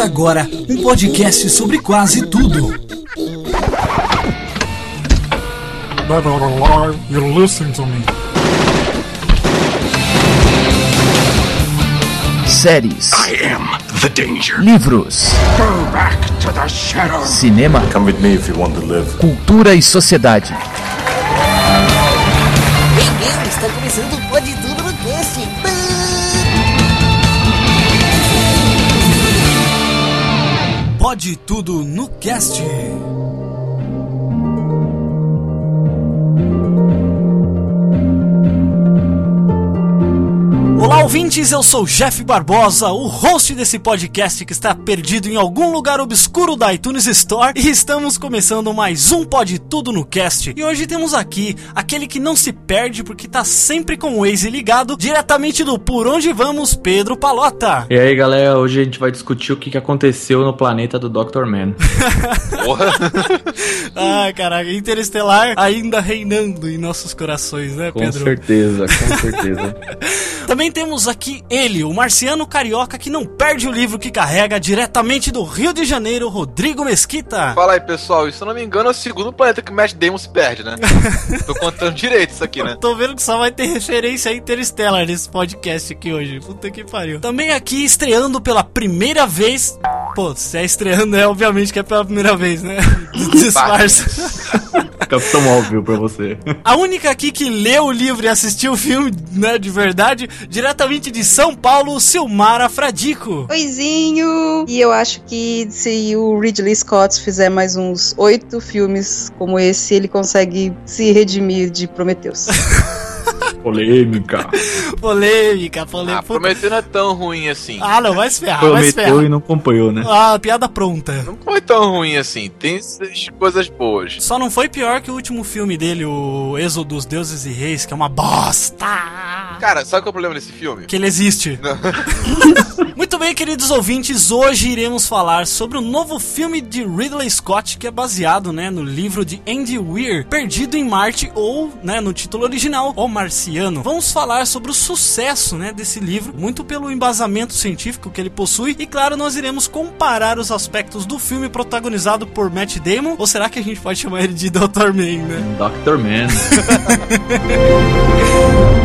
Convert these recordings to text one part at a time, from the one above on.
Começa agora um podcast sobre quase tudo. You're listening to me. séries, I am the danger. livros, Go back to the shadow. cinema, Come with me if you want to live. cultura e sociedade. Pode tudo no cast. Olá, ouvintes, eu sou Jeff Barbosa, o host desse podcast que está perdido em algum lugar obscuro da iTunes Store e estamos começando mais um Pode Tudo no Cast. E hoje temos aqui aquele que não se perde porque tá sempre com o Waze ligado, diretamente do Por Onde Vamos, Pedro Palota. E aí, galera, hoje a gente vai discutir o que aconteceu no planeta do Dr. Man. Ai, caraca, Interestelar ainda reinando em nossos corações, né, Com Pedro? certeza, com certeza. Também temos aqui ele, o marciano carioca que não perde o livro que carrega diretamente do Rio de Janeiro, Rodrigo Mesquita. Fala aí, pessoal. E se eu não me engano, é o segundo planeta que o Matt Damon se perde, né? Tô contando direito isso aqui, né? Tô vendo que só vai ter referência Interstellar nesse podcast aqui hoje. Puta que pariu. Também aqui estreando pela primeira vez. Pô, se é estreando, é obviamente que é pela primeira vez, né? Disfarça. Capitão óbvio pra você. A única aqui que leu o livro e assistiu o filme, né, de verdade, diretamente de São Paulo, Silmara Fradico. Oizinho! E eu acho que se o Ridley Scott fizer mais uns oito filmes como esse, ele consegue se redimir de Prometheus. Polêmica. Polêmica, polêmica. Ah, Prometeu não é tão ruim assim. Ah, não, vai se ferrar, vai se Prometeu ferrar. e não acompanhou, né? Ah, piada pronta. Não foi tão ruim assim. Tem essas coisas boas. Só não foi pior que o último filme dele, o Êxodo dos Deuses e Reis, que é uma bosta. Cara, sabe qual é o problema desse filme? Que ele existe. Muito bem, queridos ouvintes, hoje iremos falar sobre o novo filme de Ridley Scott que é baseado, né, no livro de Andy Weir, Perdido em Marte ou, né, no título original, O Marciano. Vamos falar sobre o sucesso, né, desse livro, muito pelo embasamento científico que ele possui e claro, nós iremos comparar os aspectos do filme protagonizado por Matt Damon, ou será que a gente pode chamar ele de Dr. Man, né? Dr. Man.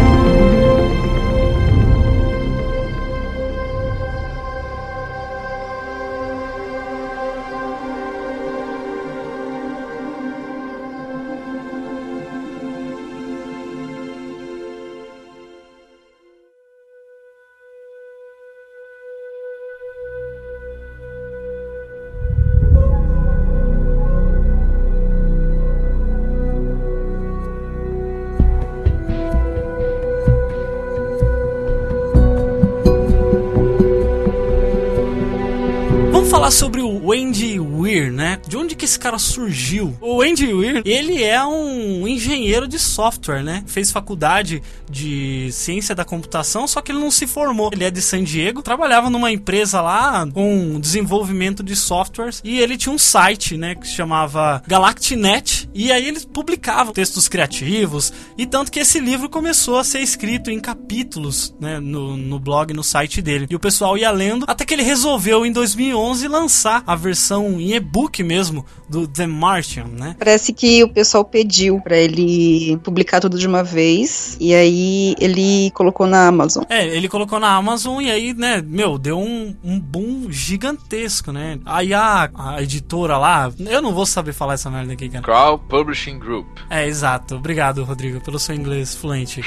onde que esse cara surgiu? O Andy Weir, ele é um engenheiro de software, né? Fez faculdade de ciência da computação, só que ele não se formou. Ele é de San Diego, trabalhava numa empresa lá com desenvolvimento de softwares e ele tinha um site, né, que se chamava Galactinet e aí ele publicava textos criativos e tanto que esse livro começou a ser escrito em capítulos, né, no, no blog, no site dele. E o pessoal ia lendo até que ele resolveu em 2011 lançar a versão em e-book mesmo do The Martian, né? Parece que o pessoal pediu pra ele publicar tudo de uma vez, e aí ele colocou na Amazon. É, ele colocou na Amazon e aí, né, meu, deu um, um boom gigantesco, né? Aí a, a editora lá, eu não vou saber falar essa merda aqui, cara. Crow Publishing Group. É, exato. Obrigado, Rodrigo, pelo seu inglês fluente.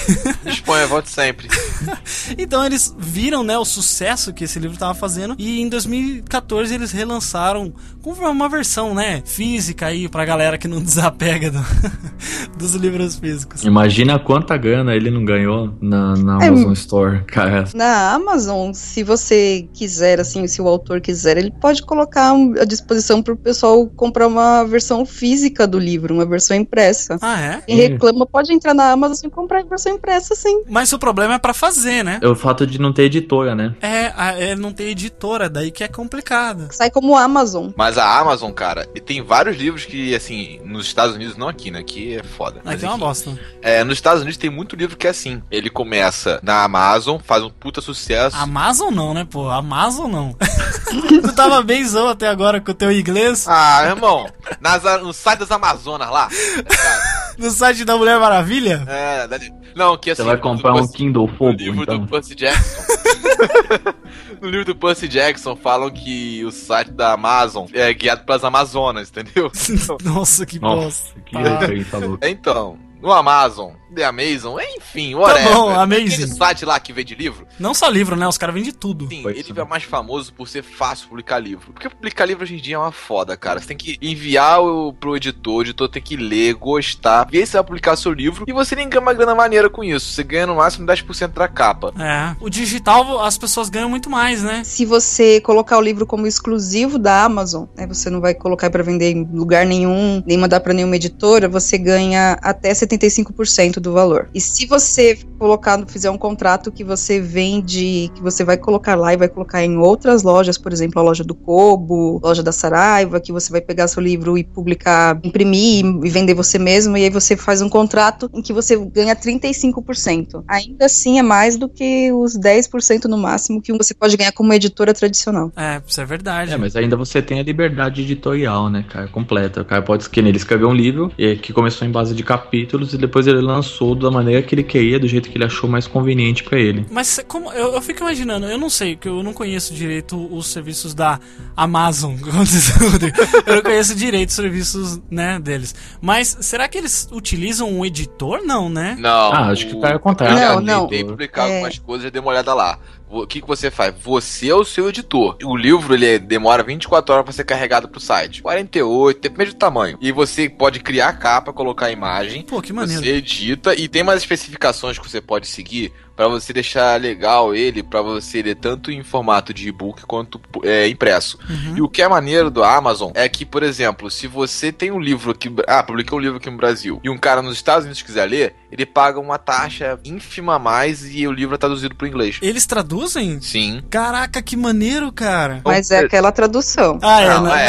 Disponha, volte sempre. Então eles viram, né, o sucesso que esse livro estava fazendo e em 2014 eles relançaram com uma versão, né, física aí pra galera que não desapega do- dos livros físicos. Imagina quanta grana ele não ganhou na, na É, Amazon Store, cara. Na Amazon, se você quiser, assim, se o autor quiser, ele pode colocar à disposição pro pessoal comprar uma versão física do livro, uma versão impressa. Ah, é? Quem reclama pode entrar na Amazon e comprar a versão impressa, sim. Mas o problema é pra fazer, né? É o fato de não ter editora, né? É, é não ter editora, daí que é complicado. Sai como Amazon. Mas a Amazon, cara, e tem vários livros que, assim, nos Estados Unidos, não aqui, né? Aqui é foda. Mas, Aqui é uma bosta. é, nos Estados Unidos tem muito livro que é assim. Ele começa na Amazon, faz um puta sucesso. Amazon não, né, pô? Amazon não. tu tava benzão até agora com o teu inglês Ah, irmão, nas, no site das Amazonas lá. No site da Mulher Maravilha? É, da- não, que assim. Você vai comprar um Percy- Kindle No Fogo, livro então. do Percy Jackson. no livro do Percy Jackson falam que o site da Amazon é guiado pelas Amazonas, entendeu? Nossa, que Nossa, bosta. que Ah. referência louca. Então, no Amazon, The Amazon, enfim, Tá whatever. bom, Amazing. Aquele site lá que vende livro, Não só livro, né? Os caras vendem tudo. sim, Pode ele ser. é mais famoso por ser fácil publicar livro. Porque publicar livro hoje em dia é uma foda, cara. Você tem que enviar o, pro editor, o editor tem que ler, gostar, ver se vai publicar seu livro, e você nem ganha uma grana maneira com isso. Você ganha no máximo 10% da capa. É. O digital, as pessoas ganham muito mais, né? Se você colocar o livro como exclusivo da Amazon, né, você não vai colocar para vender em lugar nenhum, nem mandar para nenhuma editora, você ganha até 75% do valor. E se você colocar, fizer um contrato que você vende, que você vai colocar lá e vai colocar em outras lojas, por exemplo, a loja do Kobo, loja da Saraiva, que você vai pegar seu livro e publicar, imprimir e vender você mesmo, e aí você faz um contrato em que você ganha 35%. Ainda assim é mais do que os 10% no máximo que você pode ganhar como editora tradicional. É, isso é verdade. É, mas ainda você tem a liberdade editorial, né, cara, completa. O cara pode escrever, ele escreveu um livro que começou em base de capítulos e depois ele lançou da maneira que ele queria, do jeito que ele achou mais conveniente pra ele. Mas como eu, eu fico imaginando, eu não sei, que eu não conheço direito os serviços da Amazon, eu não conheço direito os serviços, né, deles. Mas será que eles utilizam um editor? Não, né? Não. Ah, acho que o cara contrata. Não, Ele não. Tem publicado É. algumas coisas, dê uma olhada lá. O que, que você faz? Você é o seu editor. O livro ele demora 24 horas para ser carregado pro site. 48, depende do tamanho. E você pode criar a capa, colocar a imagem. Pô, que maneiro. Você edita e tem umas especificações que você pode seguir para você deixar legal ele, para você ler tanto em formato de e-book quanto é, impresso. Uhum. E o que é maneiro do Amazon é que, por exemplo, se você tem um livro aqui, ah, publiquei um livro aqui no Brasil, e um cara nos Estados Unidos quiser ler, ele paga uma taxa ínfima a mais e o livro é traduzido para inglês. Eles traduzem? Sim. Caraca, que maneiro, cara. Mas é aquela tradução. Ah, é, Não, né?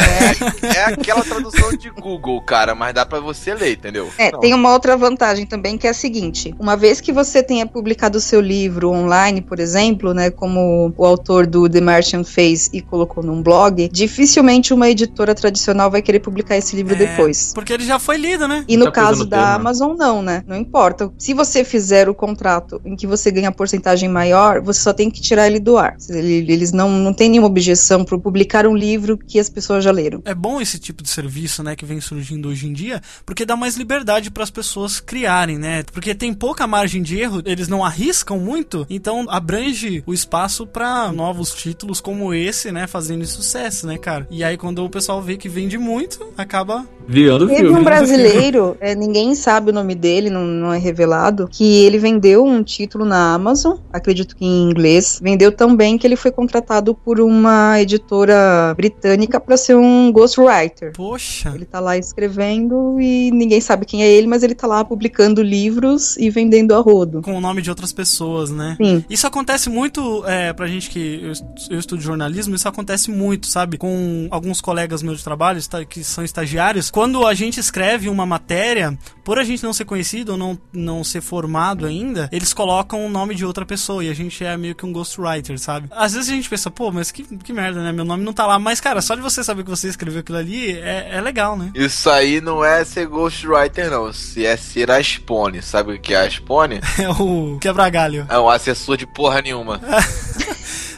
é, é aquela tradução de Google, cara, mas dá pra você ler, entendeu? É, Não. tem uma outra vantagem também que é a seguinte: uma vez que você tenha publicado o seu livro online, por exemplo, né, como o autor do The Martian fez e colocou num blog, dificilmente uma editora tradicional vai querer publicar esse livro É, depois. Porque ele já foi lido, né? E no Muita caso no da tema. Amazon, não, né? Não importa. Se você fizer o contrato em que você ganha porcentagem maior, você só tem que tirar ele do ar. Ele- Eles não, não têm nenhuma objeção por publicar um livro que as pessoas já leram. É bom esse tipo de serviço, né, que vem surgindo hoje em dia, porque dá mais liberdade para as pessoas criarem, né? Porque tem pouca margem de erro, eles não arriscam muito, então abrange o espaço para novos títulos como esse, né, fazendo sucesso, né, cara? E aí quando o pessoal vê que vende muito, acaba Virando Teve filme. um brasileiro, é, ninguém sabe o nome dele, não, não é revelado, que ele vendeu um título na Amazon, acredito que em inglês. Vendeu tão bem que ele foi contratado por uma editora britânica para ser um ghostwriter. Poxa. Ele tá lá escrevendo e ninguém sabe quem é ele, mas ele tá lá publicando livros e vendendo a rodo. Com o nome de outras pessoas, né? Sim. Isso acontece muito, é, pra gente que eu, est- eu estudo jornalismo, isso acontece muito, sabe? Com alguns colegas meus de trabalho, que são estagiários. Quando a gente escreve uma matéria, por a gente não ser conhecido ou não, não ser formado ainda, eles colocam o nome de outra pessoa e a gente é meio que um ghostwriter, sabe? Às vezes a gente pensa, pô, mas que, que merda, né? Meu nome não tá lá. Mas, cara, só de você saber que você escreveu aquilo ali é, é legal, né? Isso aí não é ser ghostwriter, não. Se é ser a Spone. Sabe o que é a Spone? É o quebra-galho. É um assessor de porra nenhuma.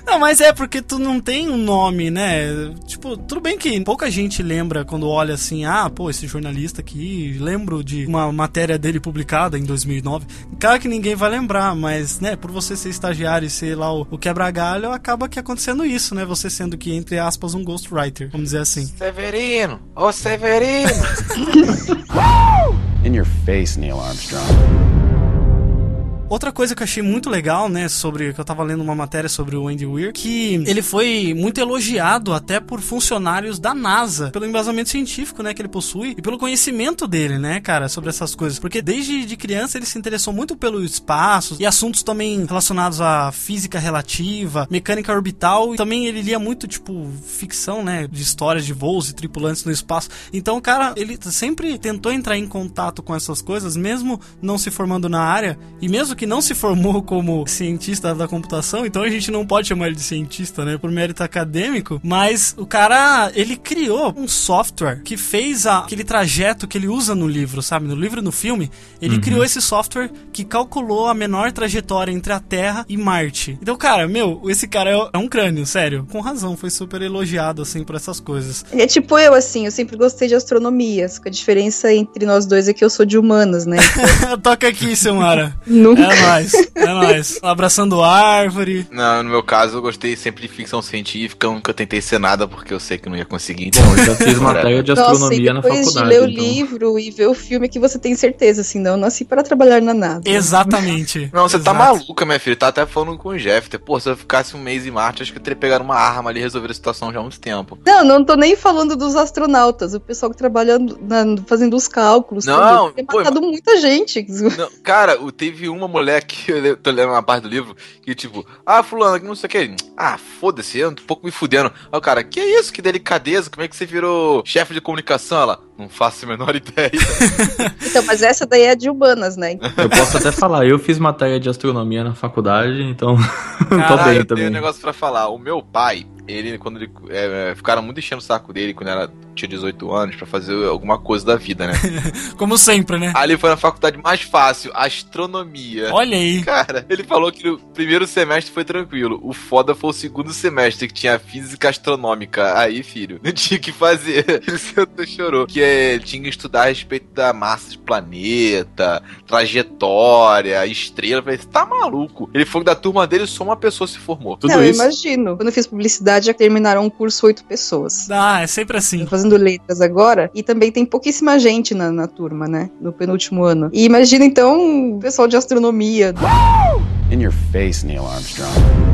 Não, mas é porque tu não tem um nome, né? Tipo, tudo bem que pouca gente lembra quando olha assim, ah, pô, esse jornalista aqui, lembro de uma matéria dele publicada em 2009. Claro que ninguém vai lembrar, mas, né, por você ser estagiário e ser lá o, o quebra-galho, acaba que acontecendo isso, né? Você sendo que, entre aspas, um ghostwriter, vamos dizer assim. Severino! Ô Severino! In your face, Neil Armstrong. Outra coisa que eu achei muito legal, né, sobre que eu tava lendo uma matéria sobre o Andy Weir, que ele foi muito elogiado até por funcionários da NASA, pelo embasamento científico, né, que ele possui e pelo conhecimento dele, né, cara, sobre essas coisas, porque desde de criança ele se interessou muito pelo espaço e assuntos também relacionados à física relativa, mecânica orbital, e também ele lia muito tipo ficção, né, de histórias de voos e tripulantes no espaço. Então, cara, ele sempre tentou entrar em contato com essas coisas, mesmo não se formando na área, e mesmo que não se formou como cientista da computação, então a gente não pode chamar ele de cientista, né, por mérito acadêmico, mas o cara, ele criou um software que fez a, aquele trajeto que ele usa no livro, sabe? No livro e no filme, ele criou esse software que calculou a menor trajetória entre a Terra e Marte. Então, cara, meu, esse cara é, é um crânio, sério. Com razão, foi super elogiado, assim, por essas coisas. Ele é tipo eu, assim, eu sempre gostei de astronomia. Só que a diferença entre nós dois é que eu sou de humanas, né? Toca aqui, Silmara. Nunca. É nóis, é nóis. Abraçando árvore. Não, no meu caso, eu gostei sempre de ficção científica, nunca tentei ser nada porque eu sei que não ia conseguir. Bom, eu já fiz matéria de Nossa, e astronomia na depois faculdade. de ler o então. livro e ver o filme que você tem certeza, assim, não, eu nasci para trabalhar na NASA. Exatamente. Não, você tá Exato. maluca, minha filha. Tá até falando com o Jeff. Pô, se eu ficasse um mês em Marte, acho que eu teria pegado uma arma ali e resolver a situação já há muito tempo. Não, não tô nem falando dos astronautas, o pessoal que trabalha na- fazendo os cálculos. Não, tudo. Tem pô, matado muita gente. Não, cara, o- teve uma mulher que eu le- tô lendo uma parte do livro que, tipo, ah, fulano, que não sei o que. Ah, foda-se, eu tô um pouco me fudendo. Aí o cara, que isso, que delicadeza, como é que você virou chefe de comunicação? Ela, não faço a menor ideia. Então, mas essa daí é de humanas, né? Eu posso até falar, eu fiz matéria de astronomia na faculdade, então tô Caralho, bem eu tenho também. um negócio pra falar. O meu pai, ele, quando ele. é, ficaram muito enchendo o saco dele quando ela tinha 18 anos pra fazer alguma coisa da vida, né? Como sempre, né? Aí ele foi na faculdade mais fácil, astronomia. Olha aí. Cara, ele falou que o primeiro semestre foi tranquilo. O foda foi o segundo semestre, que tinha física astronômica. Aí, filho, não tinha o que fazer. Ele sentou chorou. Que é, ele tinha que estudar a respeito da massa de planeta, trajetória, estrela. Eu falei, você tá maluco? Ele falou que da turma dele só uma pessoa se formou. Tudo não, eu isso. imagino. Quando eu fiz publicidade, já terminaram um curso oito pessoas. Ah, é sempre assim. Tô fazendo letras agora, e também tem pouquíssima gente na, na turma, né? No penúltimo ano. E imagina então o pessoal de astronomia. In your face, Neil Armstrong.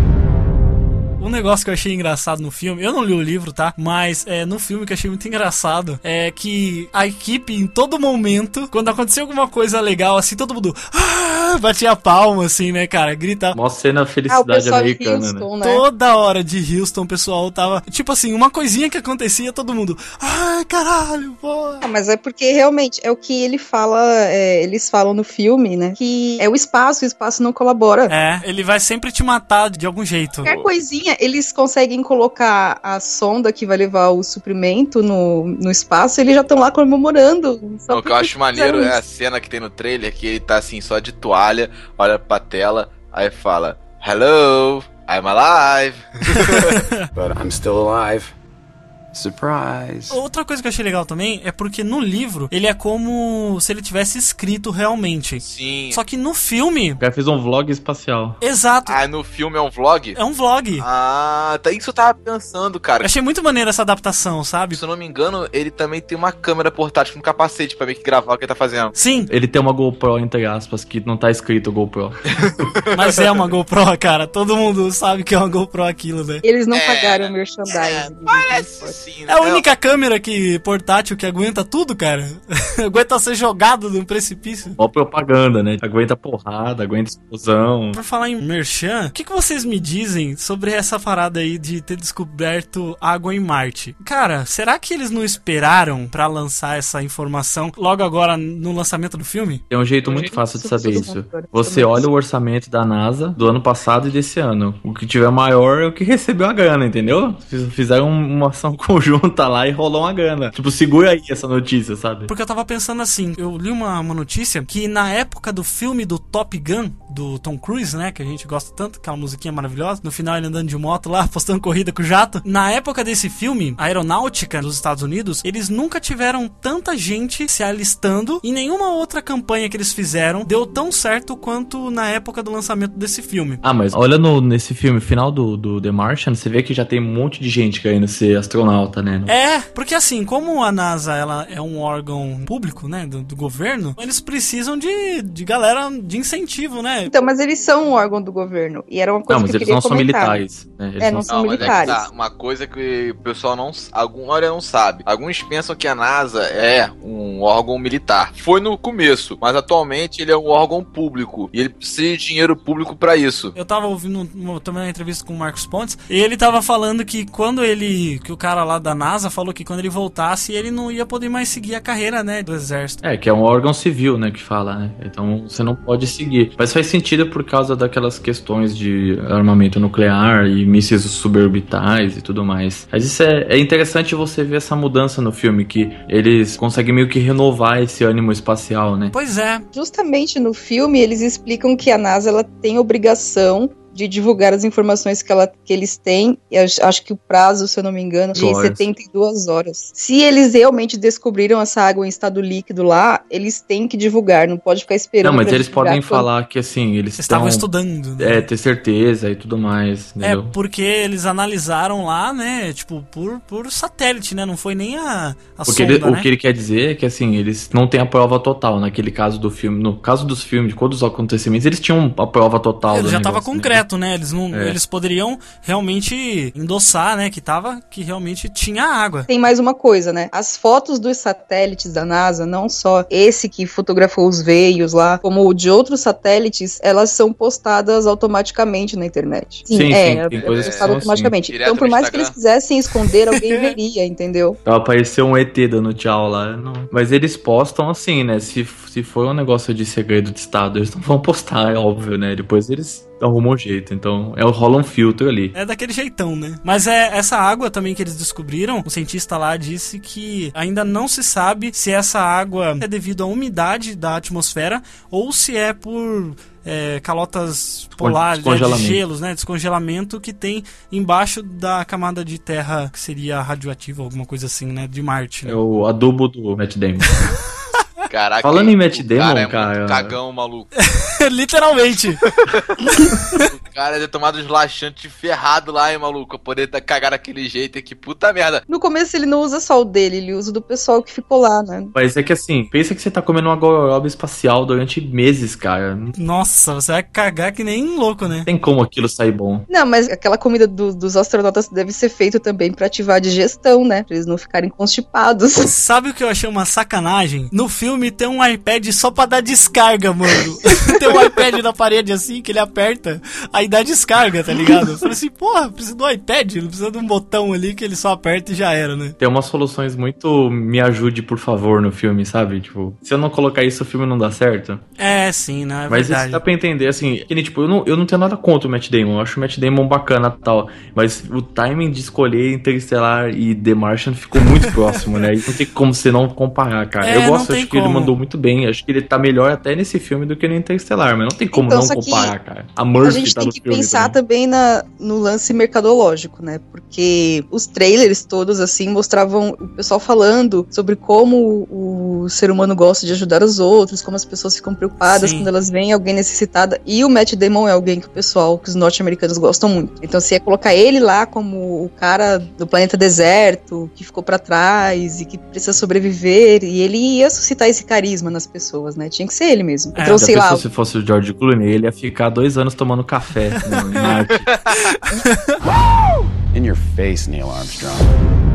Um negócio que eu achei engraçado no filme, eu não li o livro, tá? Mas é, no filme que eu achei muito engraçado é que a equipe, em todo momento, quando acontecia alguma coisa legal, assim, todo mundo ah, batia palma, assim, né, cara? Grita. Mó cena Ah, felicidade de americana, né? Houston, né? Toda hora de Houston, o pessoal tava. Tipo assim, uma coisinha que acontecia, todo mundo. Ai, caralho, pô. Ah, mas é porque realmente é o que ele fala, é, eles falam no filme, né? Que é o espaço, o espaço não colabora. É, ele vai sempre te matar de algum jeito. Qualquer coisinha, eles conseguem colocar a sonda que vai levar o suprimento no, no espaço, eles já estão lá comemorando. só o que eu acho maneiro é a cena que tem no trailer, que ele tá assim, só de toalha, olha pra tela, aí fala, Hello, I'm alive. But I'm still alive. Surprise. Outra coisa que eu achei legal também é porque no livro ele é como se ele tivesse escrito realmente. Sim. Só que no filme, O cara fez um vlog espacial. exato, Ah, no filme é um vlog? é um vlog. Ah, tá isso eu tava pensando, cara. Eu achei muito maneiro essa adaptação, sabe? Se eu não me engano, ele também tem uma câmera portátil no capacete pra meio que gravar o que ele tá fazendo. Sim, Ele tem uma GoPro, entre aspas, que não tá escrito GoPro. mas é uma GoPro, cara. Todo mundo sabe que é uma GoPro aquilo, né? Eles não É, pagaram o merchandising. É, parece sim, né? É a única câmera que portátil que aguenta tudo, cara. aguenta ser jogado no precipício. Mó propaganda, né? Aguenta porrada, aguenta explosão. Por falar em Merchan, o que, que vocês me dizem sobre essa parada aí de ter descoberto água em Marte? Cara, será que eles não esperaram pra lançar essa informação logo agora no lançamento do filme? Tem um jeito muito fácil de saber isso. Você olha o orçamento da NASA do ano passado e desse ano. O que tiver maior é o que recebeu a grana, entendeu? Fiz- Fizeram uma ação conjunta lá e rolou uma grana. Tipo, segura aí essa notícia, sabe? Porque eu tava pensando assim, eu li uma, uma notícia que na época do filme do Top Gun, do Tom Cruise, né, que a gente gosta tanto, aquela musiquinha maravilhosa, no final ele andando de moto lá, postando corrida com o jato. Na época desse filme, a aeronáutica dos Estados Unidos, eles nunca tiveram tanta gente se alistando e nenhuma outra campanha que eles fizeram deu tão certo quanto na época do lançamento desse filme. Ah, mas olha no, nesse filme, final do, do The Martian, você vê que já tem um monte de gente querendo ser astronauta. Né? No- É, porque assim, como a NASA ela é um órgão público, né, do, do governo, eles precisam de, de galera de incentivo, né? Então, mas eles são um órgão do governo. E era uma coisa Não, mas que eu eles queria não são comentar. militares. Né? Eles É, não não são... mas é que militares. tá, uma coisa que o pessoal não. Algum hora não sabe. Alguns pensam que a NASA é um órgão militar. Foi no começo, mas atualmente ele é um órgão público. E ele precisa de dinheiro público pra isso. Eu tava ouvindo uma, também uma entrevista com o Marcos Pontes, e ele tava falando que quando ele. que o cara lá da NASA falou que quando ele voltasse, ele não ia poder mais seguir a carreira, né, do exército. É, que é um órgão civil, né, que fala, né? Então você não pode seguir. Mas faz sentido por causa daquelas questões de armamento nuclear e mísseis suborbitais e tudo mais. Mas isso é, é interessante você ver essa mudança no filme, que eles conseguem meio que renovar esse ânimo espacial, né? Pois é, Justamente no filme, eles explicam que a NASA ela tem obrigação de divulgar as informações que, ela, que eles têm. E acho, que o prazo, se eu não me engano, de Horas. 72 horas. Se eles realmente descobriram essa água em estado líquido lá, eles têm que divulgar, não pode ficar esperando. Não, mas eles podem quando- falar que assim, eles estavam estudando. Né? É, ter certeza e tudo mais, É, entendeu? porque eles analisaram lá, né, tipo, por, por satélite, né, não foi nem a, a Porque sonda, ele- né? o que ele quer dizer é que assim, eles não têm a prova total naquele caso do filme. No caso dos filmes, de todos os acontecimentos, eles tinham a prova total Ele já tava negócio, né? Né? Eles, não, É. eles poderiam realmente endossar, né? Que tava, que realmente tinha água. Tem mais uma coisa, né? As fotos dos satélites da NASA, não só esse que fotografou os veios lá, como o de outros satélites, elas são postadas automaticamente na internet. Sim, sim, é, tem é coisas que postado são automaticamente. Direto então, por no mais que eles quisessem esconder, alguém veria, entendeu? Então apareceu um ET dando tchau lá. Não. Mas eles postam assim, né? Se, se for um negócio de segredo de Estado, eles não vão postar, é óbvio, né? Depois eles arrumam um jeito. Então é, rola um filtro ali. É daquele jeitão, né? Mas é essa água também que eles descobriram, o cientista lá disse que ainda não se sabe se essa água é devido à umidade da atmosfera ou se é por é, calotas polares, né, de gelos, né? Descongelamento que tem embaixo da camada de terra que seria radioativa, alguma coisa assim, né? De Marte. né? É o adubo do Matt Damon. Caraca. Falando em Matt o Damon, cara, é cara- muito cagão, maluco. Literalmente. O cara deve ter tomado uns laxantes ferrado lá, hein, maluco. Poder tá- cagar daquele jeito aqui. Puta merda. No começo ele não usa só o dele, ele usa o do pessoal que ficou lá, né? Mas é que assim, pensa que você tá comendo uma gororoba espacial durante meses, cara. Nossa, você vai cagar que nem um louco, né? tem como aquilo sair bom. Não, mas aquela comida do- dos astronautas deve ser feita também pra ativar a digestão, né? Pra eles não ficarem constipados. Sabe o que eu achei uma sacanagem? No filme tem um iPad só pra dar descarga, mano. tem um iPad na parede assim que ele aperta, aí dá descarga, tá ligado? Eu falei assim, porra, precisa do iPad, não precisa de um botão ali que ele só aperta e já era, né? Tem umas soluções muito me ajude, por favor, no filme, sabe? Tipo, se eu não colocar isso, o filme não dá certo. É, sim, né? É Mas isso verdade. dá pra entender, assim, que tipo, eu não, eu não tenho nada contra o Matt Damon, eu acho o Matt Damon bacana e tal, mas o timing de escolher Interstellar e The Martian ficou muito próximo, né? E não tem como você não comparar, cara. É, eu gosto, acho que ele mandou muito bem, acho que ele tá melhor até nesse filme do que no Interstellar, mas não tem como Então, não comparar, cara. A A Murphy gente tá tem que pensar também. também na, no lance mercadológico, né? Porque os trailers todos, assim, mostravam o pessoal falando sobre como o, ser humano gosta de ajudar os outros, como as pessoas ficam preocupadas Sim. quando elas veem alguém necessitada. E o Matt Damon é alguém que o pessoal, que os norte-americanos gostam muito. Então, se é colocar ele lá como o cara do planeta deserto, que ficou pra trás e que precisa sobreviver, e ele ia suscitar esse carisma nas pessoas, né? Tinha que ser ele mesmo. É, então, sei lá, se fosse o George Clooney, ele ia ficar dois anos tomando café no, em Marte. In your face, Neil Armstrong.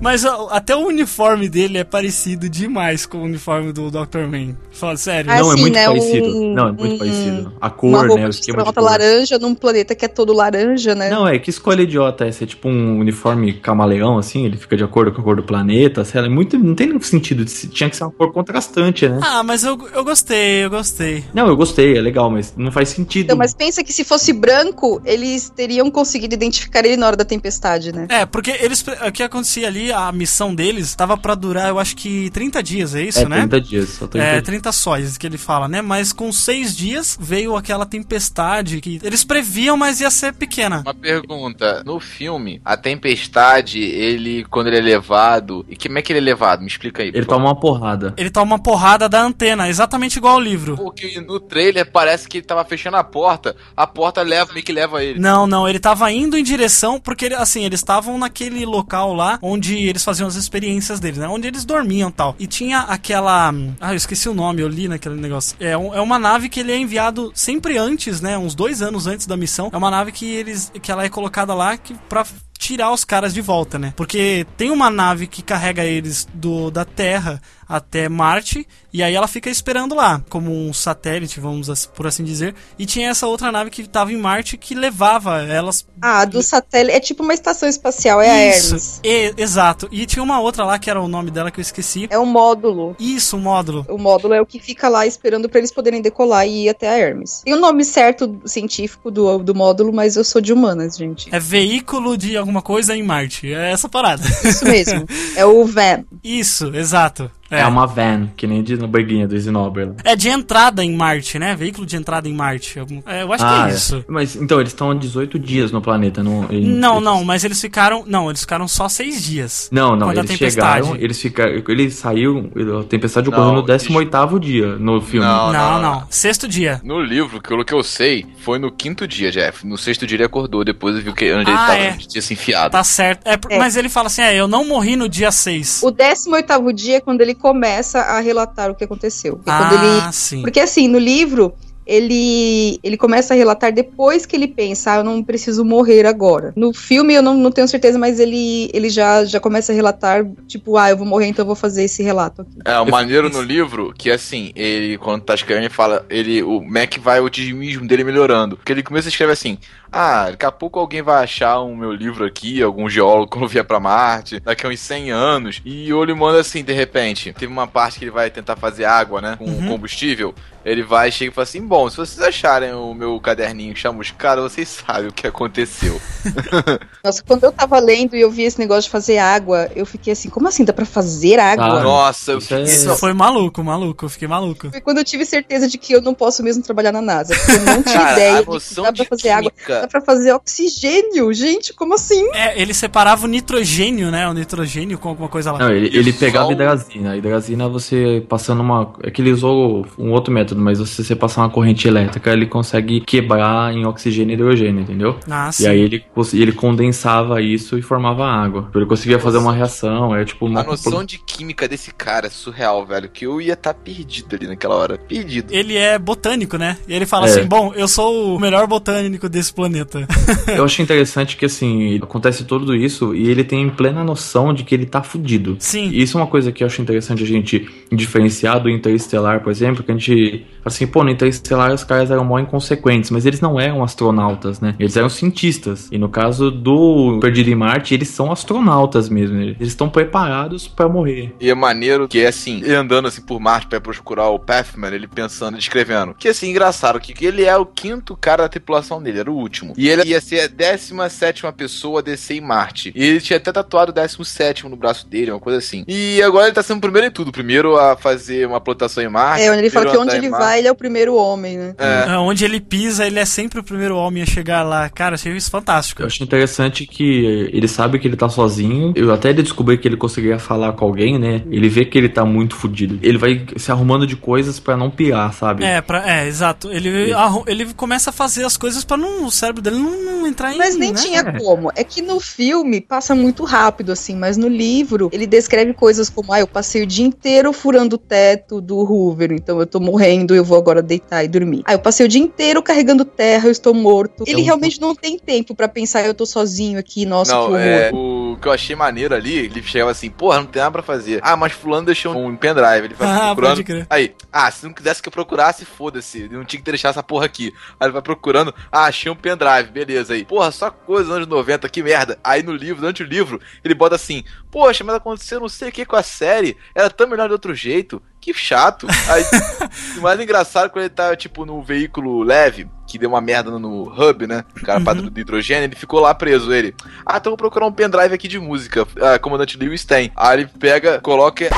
Mas até o uniforme dele é parecido demais com o uniforme do Dr. Man. Fala sério. Ah, não, é muito né, parecido. um- não, é muito um- parecido. A uma cor, roupa né? O de esquema de cor. laranja num planeta que é todo laranja, né? Não, é que escolha idiota essa. É tipo um uniforme camaleão, assim, ele fica de acordo com a cor do planeta. Sei lá, é muito, não tem nenhum sentido. Tinha que ser uma cor contrastante, né? Ah, mas eu, eu gostei, eu gostei. Não, eu gostei, é legal, mas não faz sentido. Então, mas pensa que se fosse branco, eles teriam conseguido identificar ele na hora da tempestade, né? É, porque eles. O que acontecia ali a missão deles tava pra durar, eu acho que 30 dias, é isso, é, né? 30 dias, só 30 É, dias. 30 sóis que ele fala, né? Mas com seis dias veio aquela tempestade que eles previam, mas ia ser pequena. Uma pergunta. No filme, a tempestade, ele, quando ele é levado. E como é que ele é levado? Me explica aí. Ele toma uma porrada. Ele toma uma porrada da antena, exatamente igual ao livro. Porque no trailer parece que ele tava fechando a porta, a porta leva, meio que leva ele. Não, não, ele tava indo em direção, porque ele- assim, eles estavam naquele local lá onde eles faziam as experiências deles, né? Onde eles dormiam tal. E tinha aquela. Ah, eu esqueci o nome, eu li naquele negócio. É, um- é uma nave que ele é enviado sempre antes, né? Uns dois anos antes da missão. É uma nave que eles. que ela é colocada lá que, pra tirar os caras de volta, né? Porque tem uma nave que carrega eles do da Terra até Marte e aí ela fica esperando lá, como um satélite, vamos por assim dizer. E tinha essa outra nave que estava em Marte que levava elas Ah, do satélite. É tipo uma estação espacial, é a Isso, Hermes. e- exato. E tinha uma outra lá que era o nome dela que eu esqueci. É um módulo. Isso, o módulo. O módulo é o que fica lá esperando pra eles poderem decolar e ir até a Hermes. Tem o nome certo científico do, do módulo, mas eu sou de humanas, gente. É veículo de alguma coisa em Marte. É essa parada. Isso mesmo. é o VAM. Isso, exato. É. uma van, que nem de no Berguinha do Snobber. É de entrada em Marte, né? Veículo de entrada em Marte. É, eu acho que é isso. Mas então, eles estão há 18 dias no planeta. Não, ele- Não, eles- não, mas eles ficaram. Não, eles ficaram só seis dias. Não, não, eles tempestade. chegaram, eles ficaram. Ele saiu, a tempestade ocorreu Não, no 18 dia no filme. Não, Não, não, Sexto dia. No livro, pelo que eu sei, foi no quinto dia, Jeff. No sexto dia ele acordou, depois viu que onde ele Ah, tava, é. tinha se enfiado. Tá certo. É, É. Mas ele fala assim: é, eu não morri no dia 6. O 18º dia é quando ele começa a relatar o que aconteceu. Ah, ele sim. Porque assim, no livro, ele, ele começa a relatar depois que ele pensa, ah, eu não preciso morrer agora. No filme eu não, não tenho certeza, mas ele, ele já, já começa a relatar, tipo, ah, eu vou morrer, então eu vou fazer esse relato aqui. É, o maneiro no livro, que assim, ele, quando tá escrevendo, ele fala, ele, o Mac vai o otimismo dele melhorando. Porque ele começa a escrever assim, ah, daqui a pouco alguém vai achar um meu livro aqui, algum geólogo quando vier pra Marte, daqui a uns 100 anos. E o ele manda assim, de repente, teve uma parte que ele vai tentar fazer água, né, com Uhum. combustível. Ele vai, chega e fala assim, bom, se vocês acharem o meu caderninho chamuscado, vocês sabem o que aconteceu. Nossa, quando eu tava lendo e eu vi esse negócio de fazer água, eu fiquei assim, como assim? Dá pra fazer água? Ah, Nossa, eu Isso é- fiquei... Isso foi maluco, maluco. Eu fiquei maluco. Foi quando eu tive certeza de que eu não posso mesmo trabalhar na NASA. Porque eu não tinha Cara, ideia a de dá pra fazer água. Dá pra fazer oxigênio. Gente, como assim? É, ele separava o nitrogênio, né? O nitrogênio com alguma coisa lá. Não, ele, ele pegava hidrazina. Hidrazina você passando uma. É que ele usou um outro método, mas se você passar uma corrente elétrica, ele consegue quebrar em oxigênio e hidrogênio, entendeu? Ah, sim. E aí ele, ele condensava isso e formava água. Ele conseguia fazer uma reação, é tipo uma. A noção de química desse cara é surreal, velho. Que eu ia estar perdido ali naquela hora. Perdido. Ele é botânico, né? E ele fala É. assim: Bom, eu sou o melhor botânico desse planeta. Eu acho interessante que assim, acontece tudo isso e ele tem plena noção de que ele tá fudido. Sim. E isso é uma coisa que eu acho interessante a gente diferenciar do Interestelar, por exemplo, que a gente fala assim, pô, no Interestelar os caras eram mó inconsequentes, mas eles não eram astronautas, né? Eles eram cientistas. E no caso do Perdido em Marte, eles são astronautas mesmo. né? Eles estão preparados pra morrer. E é maneiro que é assim, ele andando assim por Marte pra procurar o Pathman, ele pensando, escrevendo. Que assim, engraçado, que ele é o quinto cara da tripulação dele, era o último. E ele ia ser a 17 pessoa a descer em Marte. E ele tinha até tatuado o 17 no braço dele, uma coisa assim. E agora ele tá sendo o primeiro em tudo. Primeiro a fazer uma plantação em Marte. É, onde ele fala que onde ele vai, ele é o primeiro homem, né? É. É, Onde ele pisa, ele é sempre o primeiro homem a chegar lá. Cara, achei isso fantástico. Eu acho interessante que ele sabe que ele tá sozinho. Eu até ele descobrir que ele conseguiria falar com alguém, né? Ele vê que ele tá muito fudido. Ele vai se arrumando de coisas pra não pirar, sabe? É, pra, é, exato. Ele, arru- ele começa a fazer as coisas pra não, o cérebro dele não, não entrar em. Mas nem né? tinha como. É que no filme passa muito rápido, assim, mas no livro ele descreve coisas como: ah, eu passei o dia inteiro furando o teto do Hoover, então eu tô morrendo, eu vou agora deitar e dormir. Ah, eu passei o dia inteiro carregando terra, eu estou morto. Ele realmente não tem tempo pra pensar, eu tô sozinho aqui, nossa, que Não, horror. é, o que eu achei maneiro ali, ele chegava assim, porra, não tem nada pra fazer. Ah, mas fulano deixou um pendrive, ele vai Ah, procurando. pode crer. Aí, ah, se não quisesse que eu procurasse, foda-se, não tinha que deixar essa porra aqui. Aí ele vai procurando, ah, achei um pendrive, beleza aí. Porra, só coisa dos anos 90, que merda. Aí no livro, durante o livro, ele bota assim, poxa, mas aconteceu não sei o que com a série, era tão melhor de outro jeito. Que chato. Aí, o mais engraçado é quando ele tá, tipo, no veículo leve, que deu uma merda no, no hub, né? O cara uhum. do hidrogênio, ele ficou lá preso, ele. Ah, então vou procurar um pendrive aqui de música. Ah, comandante Lewis tem. Aí ele pega, coloca.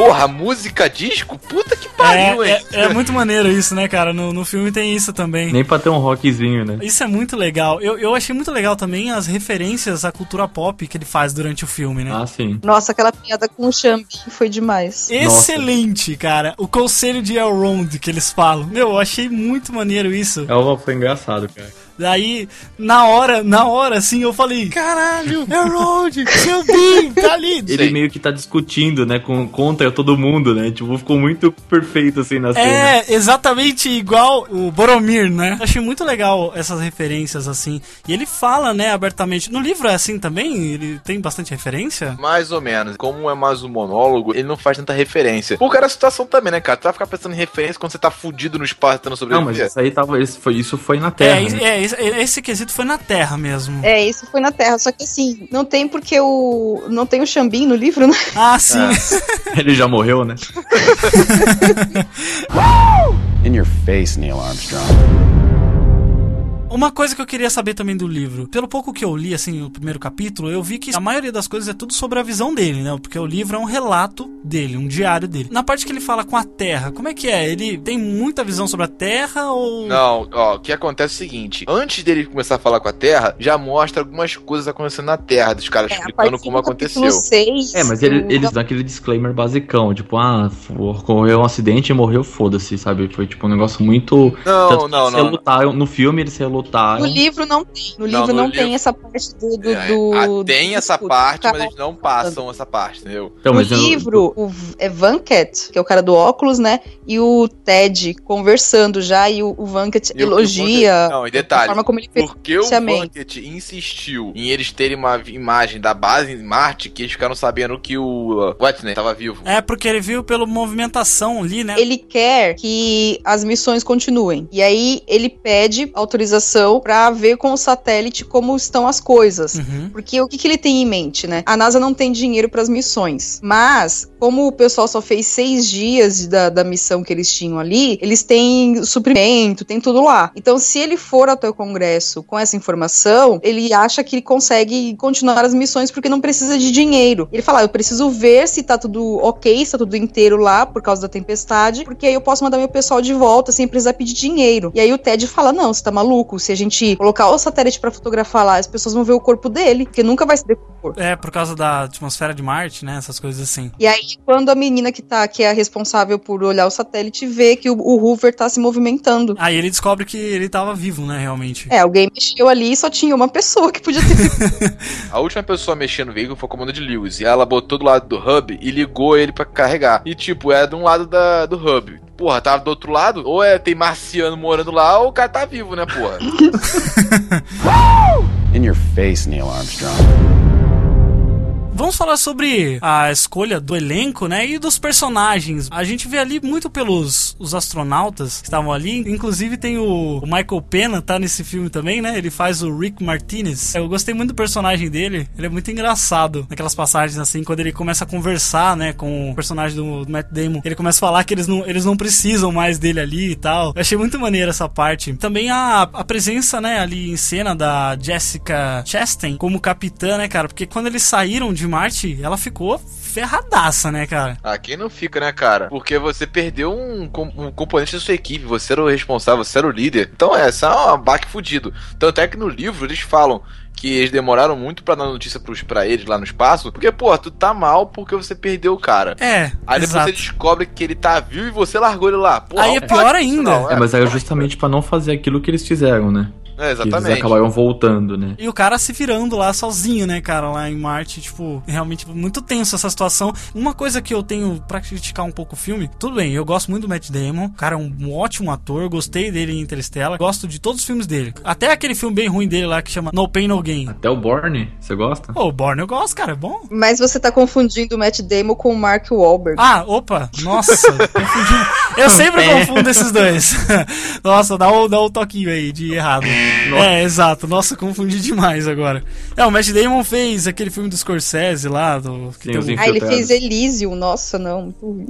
Porra, música disco? Puta que pariu, é, hein? É, é, muito maneiro isso, né, cara? No, no filme tem isso também. Nem pra ter um rockzinho, né? Isso é muito legal. Eu, eu achei muito legal também as referências à cultura pop que ele faz durante o filme, né? Ah, sim. Nossa, aquela piada com o Chambi foi demais. Excelente, Nossa. cara. O conselho de Elrond que eles falam. Meu, eu achei muito maneiro isso. É, foi engraçado, cara. Daí, na hora, na hora, assim, eu falei, caralho, é o Road, seu Bim, tá ali. Ele Sim. meio que tá discutindo, né, com, contra todo mundo, né, tipo, ficou muito perfeito, assim, na cena. É, exatamente igual o Boromir, né. achei muito legal essas referências, assim, e ele fala, né, abertamente. No livro é assim também? Ele tem bastante referência? Mais ou menos. Como é mais um monólogo, ele não faz tanta referência. Porque era a situação também, né, cara? Tu vai ficar pensando em referência quando você tá fudido no espaço tentando sobreviver. Não, mas isso aí tava, isso foi, isso foi na Terra. É, né? é esse, esse quesito foi na Terra mesmo. É, isso foi na Terra. Só que assim, não tem porque o. Não tem o Xambim no livro, né? Ah, sim. É. Ele já morreu, né? In your face, Neil Armstrong. Uma coisa que eu queria saber também do livro, pelo pouco que eu li, assim, o primeiro capítulo, eu vi que a maioria das coisas é tudo sobre a visão dele, né? Porque o livro é um relato dele, um diário dele. Na parte que ele fala com a Terra, como é que é? Ele tem muita visão sobre a Terra ou. Não, ó, o que acontece é o seguinte: antes dele começar a falar com a Terra, já mostra algumas coisas acontecendo na Terra, dos caras é, explicando como aconteceu. Seis, é, mas ele, eles dão aquele disclaimer basicão, tipo, ah, ocorreu um acidente e morreu, foda-se, sabe? Foi tipo um negócio muito. Não, não, não. Lutaram, no filme eles se no livro não tem. No livro não, no tem livro... essa parte do. do, é, do ah, tem essa parte, mas eles não passam essa parte, entendeu? Então, no livro, eu... o é Vanket, que é o cara do óculos, né? E o Ted conversando já, e o, o Vanket e elogia. O não, e detalhe. A forma como ele porque o Vanket insistiu em eles terem uma imagem da base em Marte que eles ficaram sabendo que o uh, Watney estava vivo. É, porque ele viu pela movimentação ali, né? Ele quer que as missões continuem. E aí ele pede autorização para ver com o satélite como estão as coisas. Uhum. Porque o que, que, ele tem em mente, né? A NASA não tem dinheiro para as missões, mas como o pessoal só fez seis dias da, da missão que eles tinham ali, eles têm suprimento, tem tudo lá. Então, se ele for até o Congresso com essa informação, ele acha que ele consegue continuar as missões porque não precisa de dinheiro. Ele fala: ah, eu preciso ver se tá tudo ok, se tá tudo inteiro lá por causa da tempestade, porque aí eu posso mandar meu pessoal de volta sem precisar pedir dinheiro. E aí o Ted fala: não, você tá maluco? Se a gente colocar o satélite para fotografar lá, as pessoas vão ver o corpo dele, porque nunca vai se decompor. É, por causa da atmosfera de Marte, né? Essas coisas assim. E aí, quando a menina que tá, que é a responsável por olhar o satélite, vê que o, o Hoover tá se movimentando. Aí ele descobre que ele tava vivo, né, realmente. É, alguém mexeu ali e só tinha uma pessoa que podia ter. a última pessoa a mexer no veículo foi o comando de Lewis. E ela botou do lado do hub e ligou ele para carregar. E tipo, é de um lado da, do hub porra, tava do outro lado, ou é tem marciano morando lá, ou o cara tá vivo, né, porra? In your face, Neil Armstrong. Vamos falar sobre a escolha do elenco, né? E dos personagens. A gente vê ali muito pelos os astronautas que estavam ali. Inclusive tem o, o, Michael Pena, tá nesse filme também, né? Ele faz o Rick Martinez. Eu gostei muito do personagem dele. Ele é muito engraçado naquelas passagens assim, quando ele começa a conversar, né, com o personagem do, do Matt Damon. Ele começa a falar que eles não, eles não precisam mais dele ali e tal. Eu achei muito maneiro essa parte. Também a, a presença, né, ali em cena da Jessica Chastain como capitã, né, cara? Porque quando eles saíram de Marte, ela ficou ferradaça, né, cara? Ah, quem não fica, né, cara? Porque você perdeu um, um, componente da sua equipe, você era o responsável, você era o líder. Então, é, essa é um baque fudido. Tanto é que no livro eles falam que eles demoraram muito para dar notícia pros, pra eles lá no espaço, porque, pô, tu tá mal porque você perdeu o cara. É. Aí depois você descobre que ele tá vivo e você largou ele lá. Pô, aí é pior ainda. Não, é, é, mas é justamente para não fazer aquilo que eles fizeram, né? É, exatamente. Eles acabaram voltando, né? E o cara se virando lá sozinho, né, cara, lá em Marte, tipo, realmente muito tenso essa situação. Uma coisa que eu tenho pra criticar um pouco o filme, tudo bem, eu gosto muito do Matt Damon, o cara é um ótimo ator, gostei dele em Interstellar, gosto de todos os filmes dele. Até aquele filme bem ruim dele lá que chama No Pain No Gain. Até o Borne, você gosta? Pô, o Borne eu gosto, cara, é bom. Mas você tá confundindo o Matt Damon com o Mark Wahlberg. Ah, opa, nossa, confundi. Eu sempre confundo esses dois. nossa, dá o, dá o toquinho aí de errado. É, exato. Nossa, confundi demais agora. É, o Matt Damon fez aquele filme do Scorsese lá, do... que Sim, tem os um- Ah, ele fez Elysium. Nossa, não, muito ruim.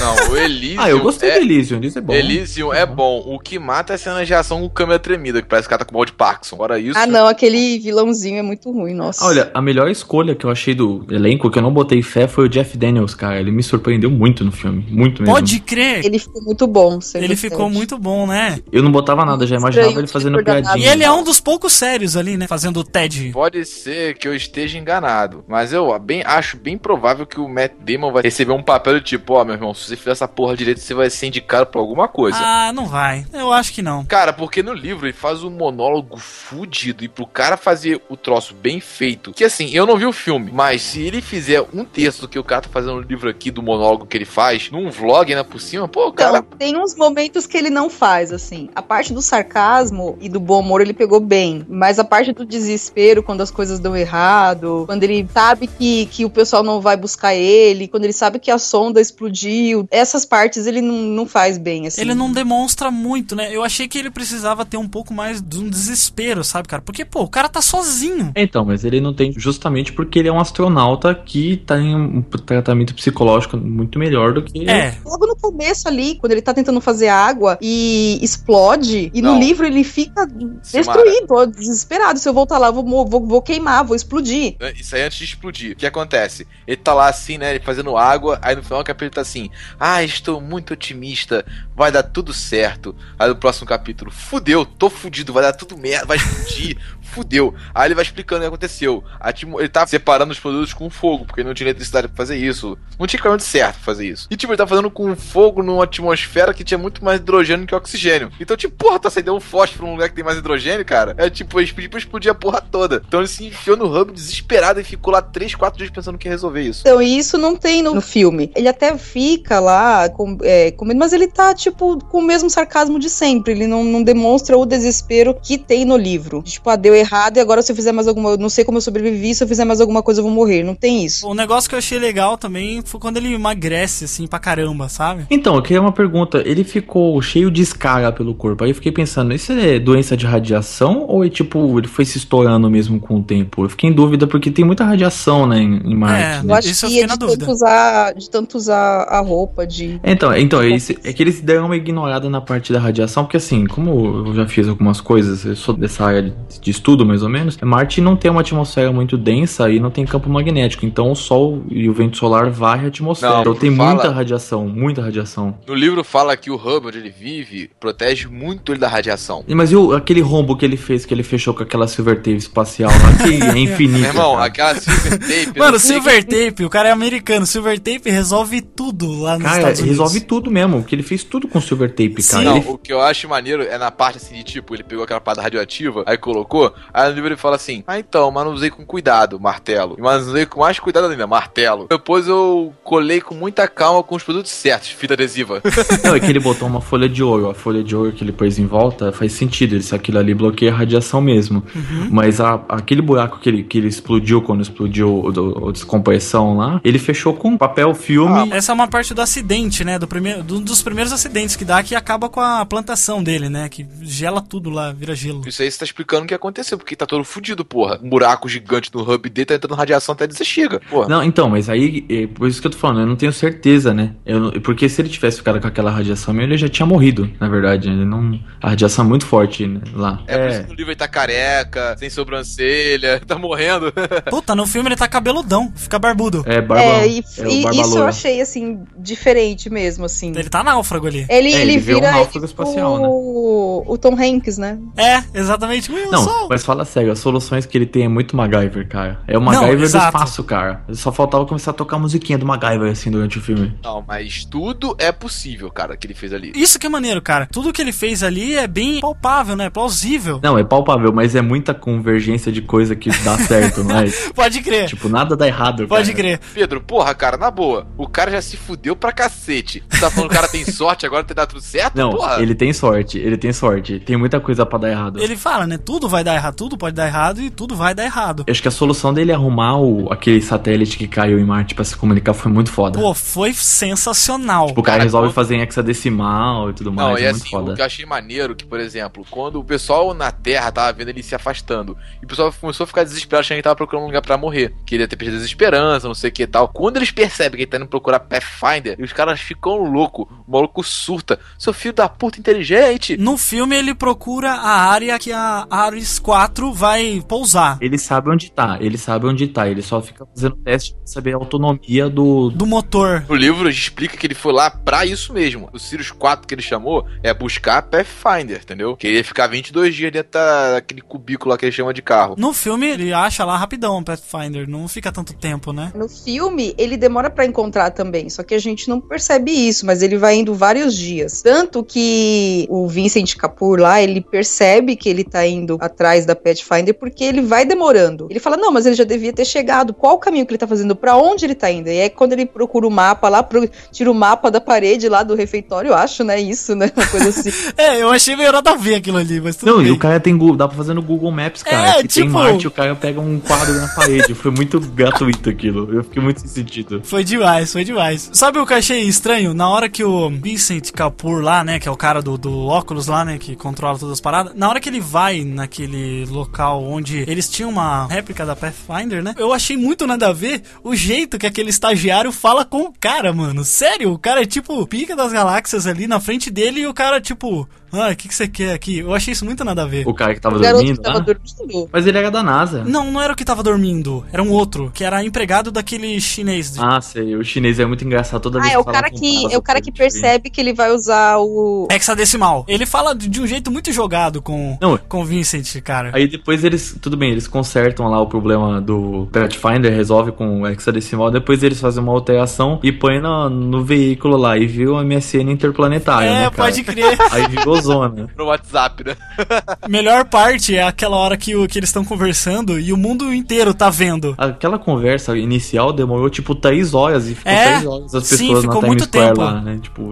Não, o Elysium. Ah, eu gostei é... do Elysium, Elysium é bom. Elysium é bom. O que mata é a cena de ação com câmera tremida, que parece que o cara tá com mal de Parkinson. Fora isso. Ah, não, aquele vilãozinho é muito ruim, nossa. Ah, Olha, a melhor escolha que eu achei do elenco, que eu não botei fé, foi o Jeff Daniels, cara. Ele me surpreendeu muito no filme. Muito mesmo. Pode crer. Ele ficou muito bom. Ele ficou muito bom, né? Eu não botava nada, já imaginava Estranho, ele fazendo piadinha. E ele é um dos poucos sérios ali, né? Fazendo o Ted. Pode ser que eu esteja enganado, mas eu bem, acho bem provável que o Matt Damon vai receber um papel de tipo, ó, meu irmão, se você fizer essa porra direito, você vai ser indicado pra alguma coisa. Ah, não vai. Eu acho que não. Cara, porque no livro ele faz um monólogo fudido e pro cara fazer o troço bem feito, que assim, eu não vi o filme, mas se ele fizer um terço do que o cara tá fazendo no livro aqui, do monólogo que ele faz, num vlog ainda por cima, pô, o cara... Então, tem uns momentos que ele não faz, assim. A parte do sarcasmo e do bom humor ele pegou bem. Mas a parte do desespero, quando as coisas dão errado, quando ele sabe que, que o pessoal não vai buscar ele, quando ele sabe que a sonda explodiu, essas partes ele não, não faz bem, assim. Ele não demonstra muito, né? Eu achei que ele precisava ter um pouco mais de um desespero, sabe, cara? Porque, pô, o cara tá sozinho. Então, mas ele não tem justamente porque ele é um astronauta que tem um tratamento psicológico muito melhor do que. É. Logo no começo ali, quando ele tá tentando fazer água e explode, e Não. no livro ele fica destruído, ó, desesperado. Se eu voltar lá, eu vou, vou, vou queimar, vou explodir. Isso aí antes de explodir. O que acontece? Ele tá lá assim, né? Ele fazendo água. Aí no final do capítulo tá assim: Ah, estou muito otimista. Vai dar tudo certo. Aí no próximo capítulo: Fudeu, tô fudido. Vai dar tudo merda. Vai explodir. Fudeu. Aí ele vai explicando o que aconteceu. A atmo- ele tá separando os produtos com fogo. Porque não tinha eletricidade pra fazer isso. Não tinha equipamento certo pra fazer isso. E tipo, ele tá fazendo com fogo numa atmosfera que tinha muito mais hidrogênio que oxigênio. Então, tipo, porra, tá acendendo um fósforo num lugar que tem mais hidrogênio, cara. É tipo, pediram pra explodir a porra toda. Então ele se enfiou no hub desesperado e ficou lá 3, 4 dias pensando que ia resolver isso. Então, isso não tem no, no filme. Ele até fica lá com, é, com medo, mas ele tá, tipo, com o mesmo sarcasmo de sempre. Ele não, não demonstra o desespero que tem no livro. Tipo, ah, deu errado e agora se eu fizer mais alguma. Eu não sei como eu sobrevivi, se eu fizer mais alguma coisa eu vou morrer. Não tem isso. O negócio que eu achei legal também foi quando ele emagrece, assim, pra caramba, sabe? Então, eu queria uma pergunta. Ele ficou cheio de escara pelo corpo. Aí eu fiquei pensando, isso é doença de radiação ou é tipo, ele foi se estourando mesmo com o tempo? Eu fiquei em dúvida porque tem muita radiação, né, em, em Marte. É, Eu né? acho Isso eu que fiquei é na de dúvida. tanto, usar, de tanto usar a roupa de. Então, então é, isso- é que eles deram uma ignorada na parte da radiação, porque assim, como eu já fiz algumas coisas, eu sou dessa área de, de estudo mais ou menos, Marte não tem uma atmosfera muito densa e não tem campo magnético, então o Sol e o vento solar varre a atmosfera. Não, então tem fala- muita radiação, muita radiação. No livro fala que o hub onde ele vive protege muito ele da radiação. Mas e o, aquele rombo que ele fez, que ele fechou com aquela silver tape espacial lá, que é infinita. Meu irmão, cara. aquela silver tape. Mano, Silver Tape, o cara é americano. Silver Tape resolve tudo lá nos Cara, Estados Unidos. resolve tudo mesmo, porque ele fez tudo com silver tape, Sim. cara. Não, Ele- o que eu acho maneiro é na parte assim de tipo, ele pegou aquela parada radioativa, aí colocou, aí no livro ele fala assim: Ah, então, mas não usei com cuidado, martelo. Mas usei com mais cuidado ainda, martelo. Depois eu colei com muita calma com os produtos certos, fita adesiva. Não, é que ele botou uma folha de ouro. A folha de ouro que ele pôs em volta faz sentido. Se aquilo ali bloqueia a radiação mesmo. Uhum. Mas a- aquele buraco que ele, que ele explodiu quando explodiu o descompressão lá, ele fechou com papel filme. Essa é uma parte do acidente, né? Do primeiro, do- dos primeiros acidentes que dá que acaba com a plantação dele, né? Que gela tudo lá, vira gelo. Isso aí você tá explicando o que aconteceu, porque tá todo fudido, porra. Um buraco gigante no hub dele tá entrando radiação até dizer chega, porra. Não, então, mas aí, é por isso que eu tô falando, eu não tenho certeza, né? Eu porque se ele tivesse ficado com aquela radiação, ele já tinha morrido, na verdade. Ele não, a radiação é muito forte né, lá. É, por isso que no livro ele tá careca, sem sobrancelha, tá morrendo. Puta, no filme ele tá cabeludão, fica barbudo. É, barba, é, e, é e isso eu loura. achei, assim, diferente mesmo, assim. Ele tá náufrago ali. Ele, É, ele, ele vê um vira náufrago ele, espacial, né? o, o Tom Hanks, né? É, exatamente. Não, mas fala sério, as soluções que ele tem é muito MacGyver, cara. É o MacGyver do exato. espaço, cara. Só faltava começar a tocar a musiquinha do MacGyver, assim, durante o filme. Não, mas tudo é possível, cara, que ele fez ali. Isso que é maneiro, cara. Tudo que ele fez ali é bem palpável, né? Plausível. Não, é palpável, mas é muita convergência de coisa que dá certo, não é? Pode crer. tipo, nada dá errado, Pode cara. crer. Pedro, porra, cara, na boa, o cara já se fudeu pra cacete. Tu tá falando que o cara tem sorte agora ter dado tudo certo? Não, porra. ele tem sorte, ele tem sorte. Tem muita coisa pra dar errado. Ele fala, né? Tudo vai dar errado. Terra, tudo pode dar errado e tudo vai dar errado. Eu acho que a solução dele arrumar o, aquele satélite que caiu em Marte pra se comunicar foi muito foda. Pô, foi sensacional. Tipo, o cara Cara, resolve quando- fazer em hexadecimal e tudo mais. Não, é e muito assim, foda. o que eu achei maneiro que, por exemplo, quando o pessoal na Terra tava vendo ele se afastando, e o pessoal começou a ficar desesperado, achando que ele tava procurando um lugar pra morrer. Que ele ia ter perdido as esperanças, não sei o que e tal. Quando eles percebem que ele tá indo procurar Pathfinder, e os caras ficam loucos. O maluco surta. Seu filho da puta inteligente! No filme ele procura a área que a Ares 4 vai pousar. Ele sabe onde tá, ele sabe onde tá, ele só fica fazendo teste pra saber a autonomia do. Do motor. No livro explica que ele foi lá pra isso mesmo. O Sirius 4 que ele chamou é buscar Pathfinder, entendeu? Que ele ia ficar 22 dias dentro da- daquele cubículo lá que ele chama de carro. No filme ele acha lá rapidão o Pathfinder, não fica tanto tempo, né? No filme, ele demora pra encontrar também, só que a gente não percebe isso, mas ele vai indo vários dias. Tanto que o Vincent Kapoor lá, ele percebe que ele tá indo atrás da Pathfinder porque ele vai demorando. Ele fala: "Não, mas ele já devia ter chegado. Qual o caminho que ele tá fazendo? Pra onde ele tá indo?" E aí quando ele procura o mapa lá, pro- tira o mapa da parede lá do refeitório, eu acho, né, isso, né? Uma coisa assim. É, eu achei meio nada a ver aquilo ali, mas tudo Não, e bem. o cara tem Google, dá pra fazer no Google Maps, cara. É, que tem tipo- Marte, o cara pega um quadro na parede. Foi muito gratuito aquilo. Eu fiquei muito sem sentido. Foi demais, foi demais. Sabe o que eu achei estranho? Na hora que o Vincent Kapoor lá, né, que é o cara do, do óculos lá, né, que controla todas as paradas, na hora que ele vai naquele local onde eles tinham uma réplica da Pathfinder, né, eu achei muito nada a ver o jeito que aquele estagiário fala com o cara, mano. Sério, o cara é tipo pica das galáxias ali na frente dele e o cara tipo, ah, o que, que você quer aqui? Eu achei isso muito nada a ver. O cara que tava O dormindo que tava lá. dormindo. Mas ele era da NASA. Não, não era o que tava dormindo, era um outro, que era empregado daquele chinês. de- Ah, sei. O chinês é muito engraçado toda vez Ah, é o fala cara com que frase é o cara que percebe que ele vai usar o Hexadecimal. Ele fala de um jeito muito jogado com, Não. com o Vincent, cara. Aí depois eles, tudo bem, eles consertam lá o problema do Pathfinder, resolve com o hexadecimal, depois eles fazem uma alteração e põem no, no veículo lá e viu o MSN interplanetário, é, né, cara? pode crer. Aí virou zona. No WhatsApp, né? Melhor parte é aquela hora que, o, que eles estão conversando e o mundo inteiro tá vendo. Aquela conversa inicial demorou tipo 3 horas e ficou É, 3 horas as sim, pessoas ficou na Times muito Square tempo. lá, né? Tipo,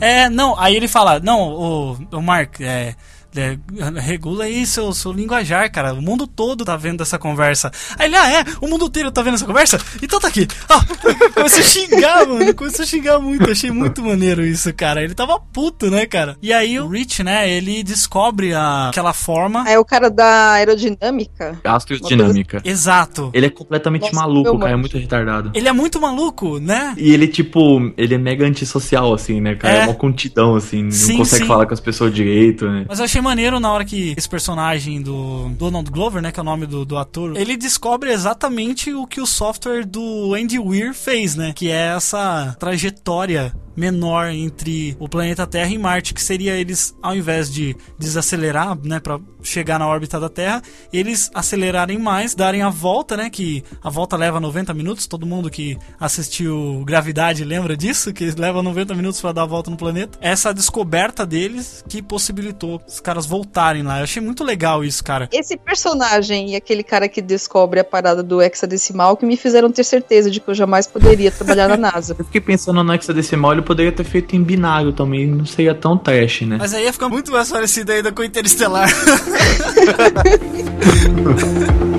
É, não, aí ele fala, não, o, o Mark, é, é, regula aí seu, seu linguajar, cara. O mundo todo tá vendo essa conversa. Aí ele, ah, é? O mundo inteiro tá vendo essa conversa? Então tá aqui. Ah, começou a xingar, mano. Começou a xingar muito. Achei muito maneiro isso, cara. Ele tava puto, né, cara? E aí o Rich, né, ele descobre a, aquela forma. Ah, é o cara da aerodinâmica. astrodinâmica. Exato. Ele é completamente Nossa, maluco, cara é muito retardado. Ele é muito maluco, né? E ele, tipo, ele é mega antissocial, assim, né, cara? É. É, uma contidão, assim, Sim, não consegue sim. falar com as pessoas direito, né? Mas eu achei maneiro na hora que esse personagem do Donald Glover, né, que é o nome do, do ator, ele descobre exatamente o que o software do Andy Weir fez, né? Que é essa trajetória menor entre o planeta Terra e Marte, que seria eles, ao invés de desacelerar, né, para chegar na órbita da Terra, eles acelerarem mais, darem a volta, né, que a volta leva 90 minutos, todo mundo que assistiu Gravidade lembra disso, que leva 90 minutos para dar a volta no planeta. Essa descoberta deles que possibilitou os caras voltarem lá. Eu achei muito legal isso, cara. Esse personagem e aquele cara que descobre a parada do hexadecimal que me fizeram ter certeza de que eu jamais poderia trabalhar na NASA. Eu fiquei pensando no hexadecimal, ele poderia ter feito em binário também, não seria tão trash, né? Mas aí ia ficar muito mais parecido ainda com o Interestelar.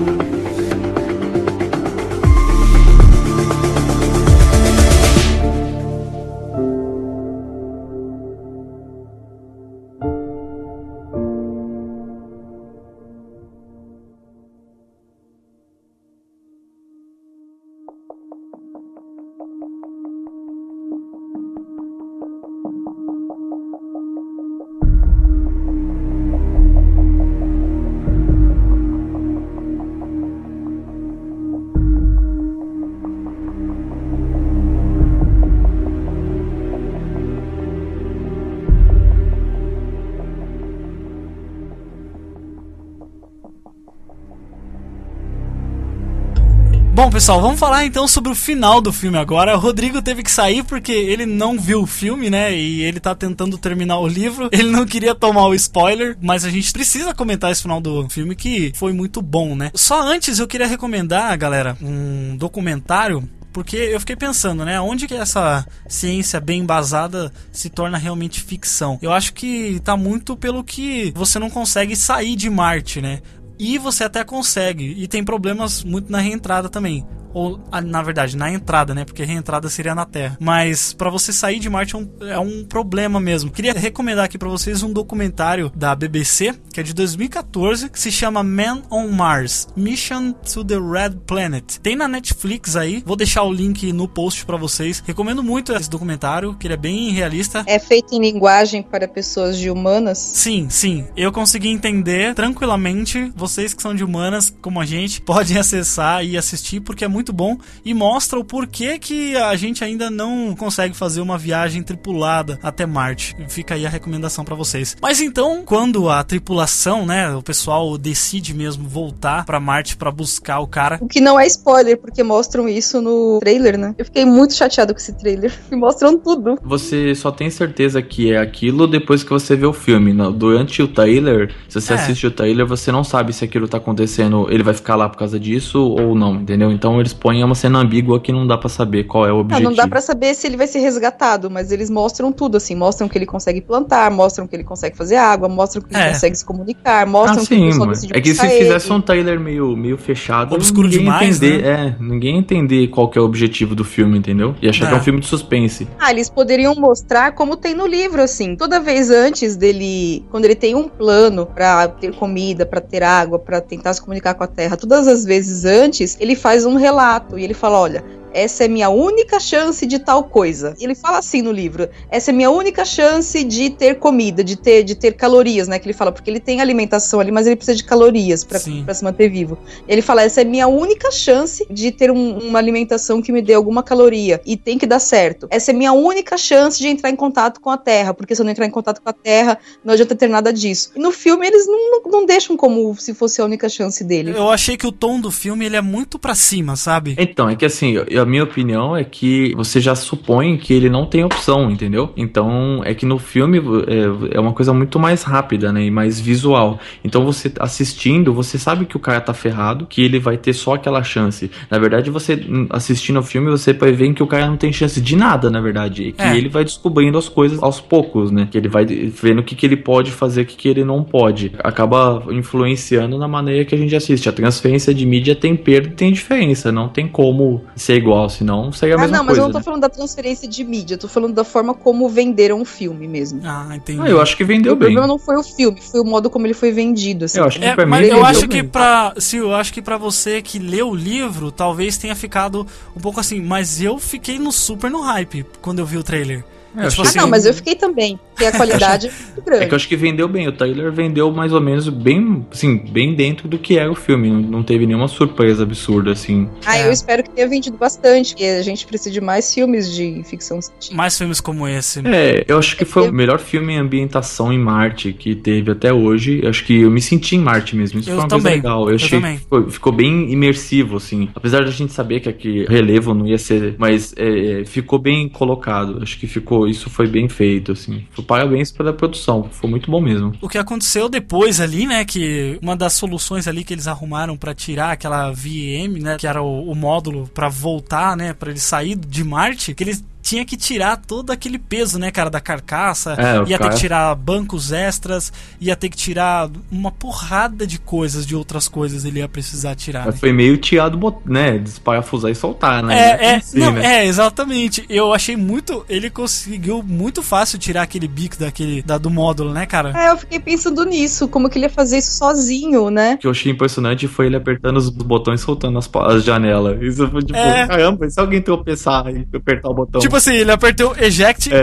pessoal, vamos falar então sobre o final do filme agora. O Rodrigo teve que sair porque ele não viu o filme, né? E ele tá tentando terminar o livro. Ele não queria tomar o spoiler, mas a gente precisa comentar esse final do filme que foi muito bom, né? Só antes eu queria recomendar, galera, um documentário porque eu fiquei pensando, né? Onde que essa ciência bem embasada se torna realmente ficção? Eu acho que tá muito pelo que você não consegue sair de Marte, né? E você até consegue. E tem problemas muito na reentrada também. Ou, na verdade, na entrada, né? Porque a reentrada seria na Terra. Mas para você sair de Marte é um, é um problema mesmo. Queria recomendar aqui para vocês um documentário da BBC, que é de 2014, que se chama Man on Mars Mission to the Red Planet. Tem na Netflix aí. Vou deixar o link no post para vocês. Recomendo muito esse documentário, que ele é bem realista. É feito em linguagem para pessoas de humanas? Sim, sim. Eu consegui entender tranquilamente. Vocês que são de humanas, como a gente, podem acessar e assistir, porque é muito bom e mostra o porquê que a gente ainda não consegue fazer uma viagem tripulada até Marte. Fica aí a recomendação para vocês. Mas então, quando a tripulação, né, o pessoal decide mesmo voltar para Marte para buscar o cara. O que não é spoiler, porque mostram isso no trailer, né? Eu fiquei muito chateado com esse trailer. Me mostram tudo. Você só tem certeza que é aquilo depois que você vê o filme. Durante o trailer, se você É. assiste o trailer, você não sabe se aquilo tá acontecendo, ele vai ficar lá por causa disso ou não, entendeu? Então eles põem uma cena ambígua que não dá pra saber qual é o Ah, objetivo. não dá pra saber se ele vai ser resgatado, mas eles mostram tudo, assim. Mostram que ele consegue plantar, mostram que ele consegue fazer água, mostram que É. ele consegue se comunicar, mostram Ah, que o sim, pessoal mas decidiu é que se buscar fizesse ele. um trailer meio, meio fechado, Obscuro ninguém demais, entender, né? é, ninguém entender qual que é o objetivo do filme, entendeu? E achar que é É. um filme de suspense. Ah, eles poderiam mostrar como tem no livro, assim. Toda vez antes dele, quando ele tem um plano pra ter comida, pra ter água, pra tentar se comunicar com a Terra, todas as vezes antes, ele faz um relato e ele fala, olha, essa é minha única chance de tal coisa. Ele fala assim no livro: essa é minha única chance de ter comida, de ter, de ter calorias, né? Que ele fala, porque ele tem alimentação ali, mas ele precisa de calorias pra se manter vivo. Ele fala: essa é minha única chance de ter um- uma alimentação que me dê alguma caloria e tem que dar certo. Essa é minha única chance de entrar em contato com a Terra, porque se eu não entrar em contato com a Terra, não adianta ter nada disso. E no filme eles não, não, não deixam como se fosse a única chance dele. Eu achei que o tom do filme ele é muito pra cima, sabe? Então, é que assim, eu- a minha opinião é que você já supõe que ele não tem opção, entendeu? Então, é que no filme é, é uma coisa muito mais rápida, né? E mais visual. Então, você assistindo, você sabe que o cara tá ferrado, que ele vai ter só aquela chance. Na verdade, você hum, assistindo o filme, você vai ver que o cara não tem chance de nada, na verdade. E que É. ele vai descobrindo as coisas aos poucos, né? Que ele vai vendo o que, que ele pode fazer, o que, que ele não pode. Acaba influenciando na maneira que a gente assiste. A transferência de mídia tem perda e tem diferença. Não tem como ser igual, senão seria a Ah, mesma não, mas coisa. eu não tô né? falando da transferência de mídia, eu tô falando da forma como venderam o filme mesmo. Ah, entendi. Ah, eu acho que vendeu o bem. problema não foi o filme, foi o modo como ele foi vendido. Assim. Eu acho que É, pra mim mas eu acho que pra. Se eu acho que para você que leu o livro, talvez tenha ficado um pouco assim, mas eu fiquei no super no hype quando eu vi o trailer. É, eu tipo Ah, achei- não, mas eu fiquei também, porque a qualidade é muito grande. É que eu acho que vendeu bem. O trailer vendeu mais ou menos bem, assim, bem dentro do que era o filme. Não, não teve nenhuma surpresa absurda, assim. Ah, É. eu espero que tenha vendido bastante, porque a gente precisa de mais filmes de ficção científica. Mais filmes como esse. É, eu acho que foi o melhor filme em ambientação em Marte que teve até hoje. Eu acho que eu me senti em Marte mesmo. Isso Eu foi uma também. coisa legal. Eu, Eu achei também. que ficou, ficou bem imersivo, assim. Apesar da gente saber que aqui relevo não ia ser, mas é, ficou bem colocado. Acho que ficou, isso foi bem feito, assim. Parabéns pela produção, foi muito bom mesmo. O que aconteceu depois ali, né, que uma das soluções ali que eles arrumaram pra tirar aquela VM, né, que era o, o módulo pra voltar, né, pra ele sair de Marte, que eles tinha que tirar todo aquele peso, né, cara, da carcaça, É, ia ter cara- que tirar bancos extras, ia ter que tirar uma porrada de coisas, de outras coisas ele ia precisar tirar. Né? foi meio tirado, bot- né? Desparafusar e soltar, né? É, é, Assim, não, né? é, exatamente. Eu achei muito. Ele conseguiu muito fácil tirar aquele bico daquele, da, do módulo, né, cara? É, eu fiquei pensando nisso, como que ele ia fazer isso sozinho, né? O que eu achei impressionante foi ele apertando os botões e soltando as, as janelas. Isso foi tipo, É. caramba, e se alguém tropeçar e apertar o botão? Tipo assim, ele apertou eject, É.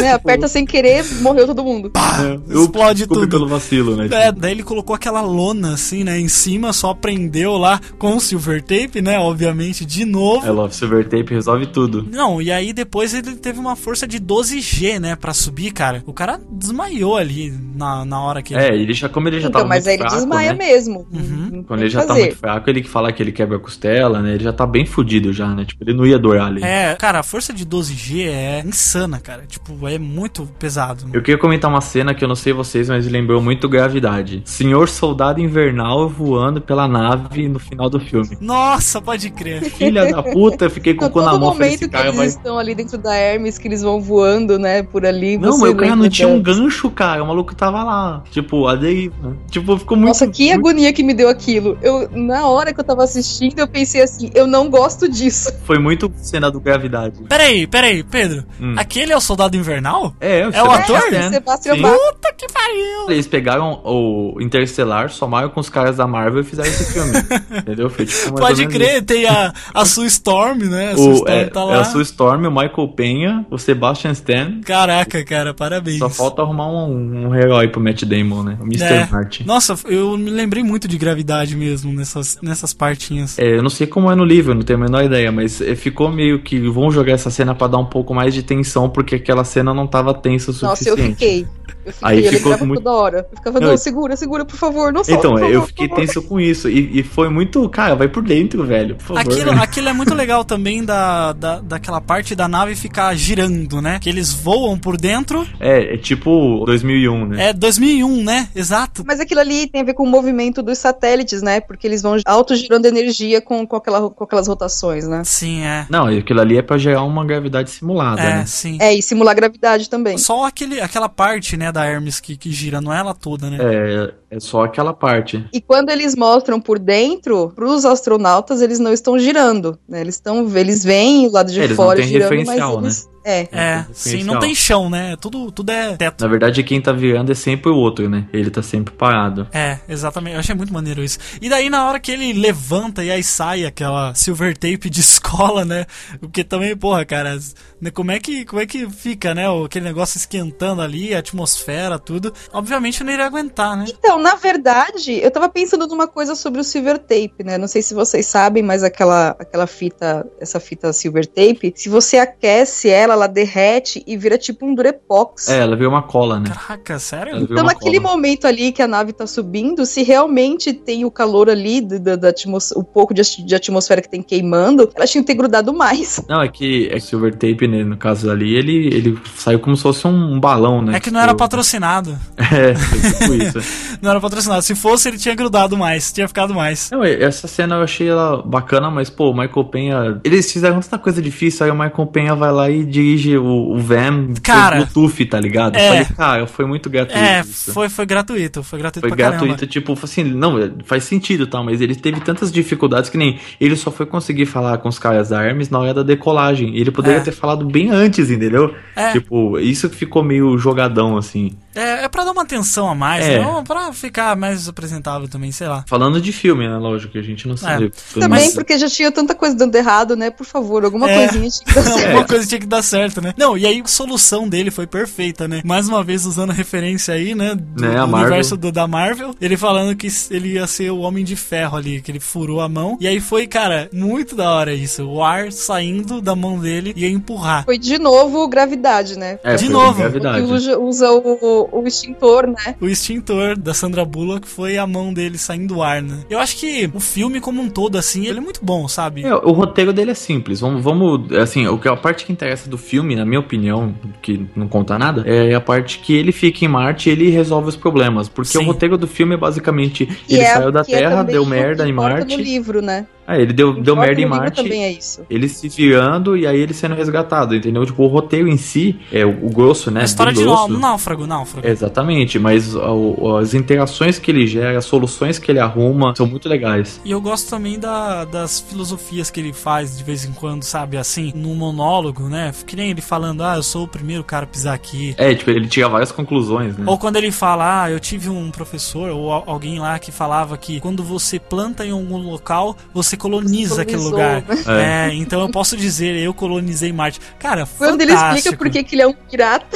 né? Aperta sem querer, morreu todo mundo. É, eu- explode tudo. pelo vacilo, né? É, daí ele colocou aquela lona assim, né, em cima, só prendeu lá com silver tape, né, obviamente, de novo. É, Love Silver Tape resolve tudo. Não, e aí depois ele teve uma força de 12G, né, pra subir, cara. O cara desmaiou ali na, na hora que É, ele já, como ele já Então, tava mas muito aí ele fraco, desmaia né? mesmo. Uhum. Quando ele já tá fazer. muito fraco, ele que fala que ele quebra a costela, né? Ele já tá bem fudido já, né? Tipo, ele não ia doer ali. É, cara, a força de 12G é insana, cara. Tipo, é muito pesado. Eu queria comentar uma cena que eu não sei vocês, mas lembrou muito gravidade. Senhor Soldado Invernal voando pela nave no final do filme. Nossa, pode crer. Filha da puta, eu fiquei com o cu na mão. Momento esse que cara eles vai. estão ali dentro da Hermes, que eles vão voando, né, por ali. Não, você mas o cara não tinha um gancho, cara. O maluco tava lá. Tipo, a deriva. Tipo, ficou muito. Nossa, que muito- agonia que me deu aquilo. Eu, na hora que eu tava assistindo, eu pensei assim, eu não gosto disso. Foi muito cena do gravidade. Peraí, peraí, Pedro. Hum. Aquele é o Soldado Invernal? É, É o ator? Stan. Sebastian Sim. Puta que pariu! Eles pegaram o Interstellar, somaram com os caras da Marvel e fizeram esse filme. entendeu? Foi tipo Pode crer, tem a, a Sue Storm, né? A Sue O, Storm é, tá é lá. a Sue Storm, o Michael Penha, o Sebastian Stan. Caraca, cara, parabéns. Só falta arrumar um, um herói pro Matt Damon, né? O Mr. É. Martin. Nossa, eu me lembrei muito de gravidade mesmo nessas, nessas partinhas. É, eu não sei como é no livro, não tenho a menor ideia, mas é, ficou meio que vão jogar essa cena pra dar um pouco mais de tensão, porque aquela cena não tava tensa o Nossa, eu suficiente. fiquei. Eu fiquei, Aí eu ficou muito- toda hora. Eu ficava, Não, não, e- segura, segura, por favor, não solta, Então, por eu fiquei tenso com isso. E, e foi muito. Cara, vai por dentro, velho. Por favor. Aquilo, aquilo é muito legal também da, da, daquela parte da nave ficar girando, né? Que eles voam por dentro. É, é tipo 2001, né? É 2001, né? Exato. Mas aquilo ali tem a ver com o movimento dos satélites, né? Porque eles vão autogirando energia com, com, aquela, com aquelas rotações, né? Sim, é. Não, aquilo ali é pra gerar uma gravidade simulada, É, né? sim. É, e simular gravidade também. Só aquele, aquela parte, né, da Hermes que, que gira, não é ela toda, né? É, é só aquela parte. E quando eles mostram por dentro, pros astronautas, eles não estão girando, né? Eles estão, eles veem o lado de É, eles não fora têm girando, mas referencial, eles... É, É, sim, não tem chão, né? Tudo, tudo é teto. Na verdade, quem tá virando é sempre o outro, né? Ele tá sempre parado. É, exatamente. Eu achei muito maneiro isso. E daí, na hora que ele levanta e aí sai aquela silver tape de escola, né? Porque também, porra, cara, né, como é que, como é que fica, né? o- Aquele negócio esquentando ali, a atmosfera, tudo. Obviamente eu não iria aguentar, né? Então, na verdade, eu tava pensando numa coisa sobre o silver tape, né? Não sei se vocês sabem, mas aquela, aquela fita, essa fita silver tape, se você aquece ela, ela derrete e vira tipo um durepox. É, ela veio uma cola, né? Caraca, sério? Então, naquele cola. momento ali que a nave tá subindo, se realmente tem o calor ali, da, da atmos- o pouco de, de atmosfera que tem queimando, ela tinha que ter grudado mais. Não, é que é que Silver Tape, né, no caso ali, ele, ele saiu como se fosse um balão, né? É que não era Tipo, patrocinado. É, foi tipo isso. Não era patrocinado. Se fosse, ele tinha grudado mais, tinha ficado mais. Não, essa cena eu achei ela bacana, mas, pô, o Michael Penha. Eles fizeram tanta coisa difícil, aí o Michael Penha vai lá e dirige o, o van Cara, Bluetooth, tá ligado? Eu é. falei, cara, foi muito gratuito. É, isso. foi, foi gratuito, foi gratuito Foi gratuito, caramba. tipo, assim, não, faz sentido tal, mas ele teve tantas dificuldades que nem ele só foi conseguir falar com os caras da Hermes na hora da decolagem. Ele poderia É. ter falado bem antes, entendeu? É. Tipo, isso que ficou meio jogadão, assim. É, é pra dar uma atenção a mais, É. né? Ou pra ficar mais apresentável também, sei lá. Falando de filme, né? Lógico que a gente não sabe. Também Mas- porque já tinha tanta coisa dando errado, né? Por favor, alguma É. coisinha tinha que dar certo. Alguma coisa tinha que dar certo, né? Não, e aí a solução dele foi perfeita, né? Mais uma vez usando a referência aí, né? Do, Né, a do Marvel. universo do- da Marvel. Ele falando que ele ia ser o Homem de Ferro ali, que ele furou a mão. E aí foi, cara, muito da hora isso. O ar saindo da mão dele e ia empurrar. Foi de novo gravidade, né? É, De novo. Gravidade. Que usa, usa o, o extintor, né? O extintor da Sandra Bullock foi a mão dele saindo do ar, né? Eu acho que o filme como um todo, assim, ele é muito bom, sabe? É, o roteiro dele é simples. Vamos, vamos, assim, o que a parte que interessa do filme, na minha opinião, que não conta nada, é a parte que ele fica em Marte e ele resolve os problemas. Porque Sim. o roteiro do filme é basicamente ele é- saiu da é Terra, também deu merda em Marte. no livro, né? É, ele deu, deu merda em Marte. também é isso. Ele se virando e aí ele sendo resgatado, entendeu? Tipo, o roteiro em si, é o, o grosso, né? a história de grosso. um náufrago, náufrago. Exatamente, mas o- as interações que ele gera, as soluções que ele arruma são muito legais. E eu gosto também da- das filosofias que ele faz de vez em quando, sabe? Assim, num monólogo, né? Que nem ele falando, ah, eu sou o primeiro cara a pisar aqui. É, tipo, ele tira várias conclusões, né? Ou quando ele fala, ah, eu tive um professor ou al- alguém lá que falava que quando você planta em algum local, você coloniza aquele lugar. né? É. então eu posso dizer, eu colonizei Marte. Cara, Quando ele explica por que ele é um pirata.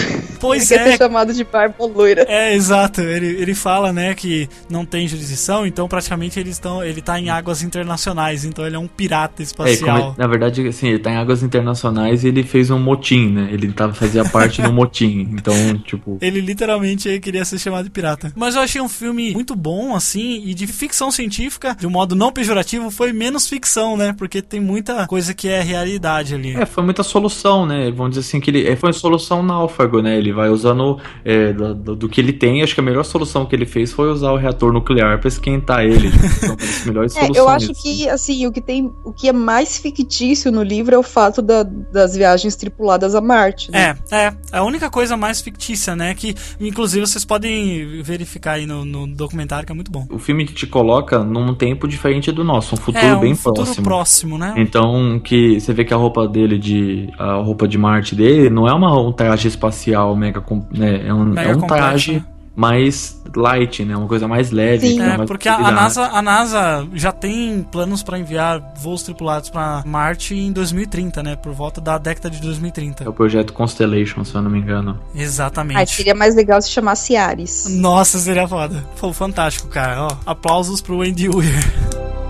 Pois Ele quer é. ser chamado de barba loira. É, exato. Ele, ele fala, né, que não tem jurisdição, então praticamente eles estão, ele tá em águas internacionais, então ele é um pirata É, espacial. como ele- na verdade, assim, ele tá em águas internacionais e ele fez um motim, né? Ele tava, fazia parte do motim. Então, tipo. Ele literalmente queria ser chamado de pirata. Mas eu achei um filme muito bom, assim, e de ficção científica, de um modo não pejorativo, foi menos ficção, né? Porque tem muita coisa que é realidade ali. É, foi muita solução, né? Vamos dizer assim que ele é, foi uma solução náufrago, né? Ele vai usando é, do, do- do que ele tem. Acho que a melhor solução que ele fez foi usar o reator nuclear pra esquentar ele. Então, das melhores É, soluções. eu acho que, assim, o que tem, o que é mais fictício no livro é o fato da- das viagens tripuladas a Marte. Né? É, é. A única coisa mais fictícia, né? Que, inclusive, vocês podem verificar aí no, no documentário, que é muito bom. O filme te coloca num tempo diferente do nosso, um futuro é, um bem futuro próximo. próximo, né? Então, que você vê que a roupa dele de. A roupa de Marte dele não é uma, um traje espacial mega. Né, é um, Mega é um traje né? mais light, né? Uma coisa mais leve. Sim. dá É, porque a. NASA, a NASA já tem planos para enviar voos tripulados para Marte em 2030, né? Por volta da década de 2030. É o projeto Constellation, se eu não me engano. Exatamente. Ah, seria mais legal se chamasse Ares. Nossa, seria foda. Foi fantástico, cara. Ó, aplausos pro Andy Weir.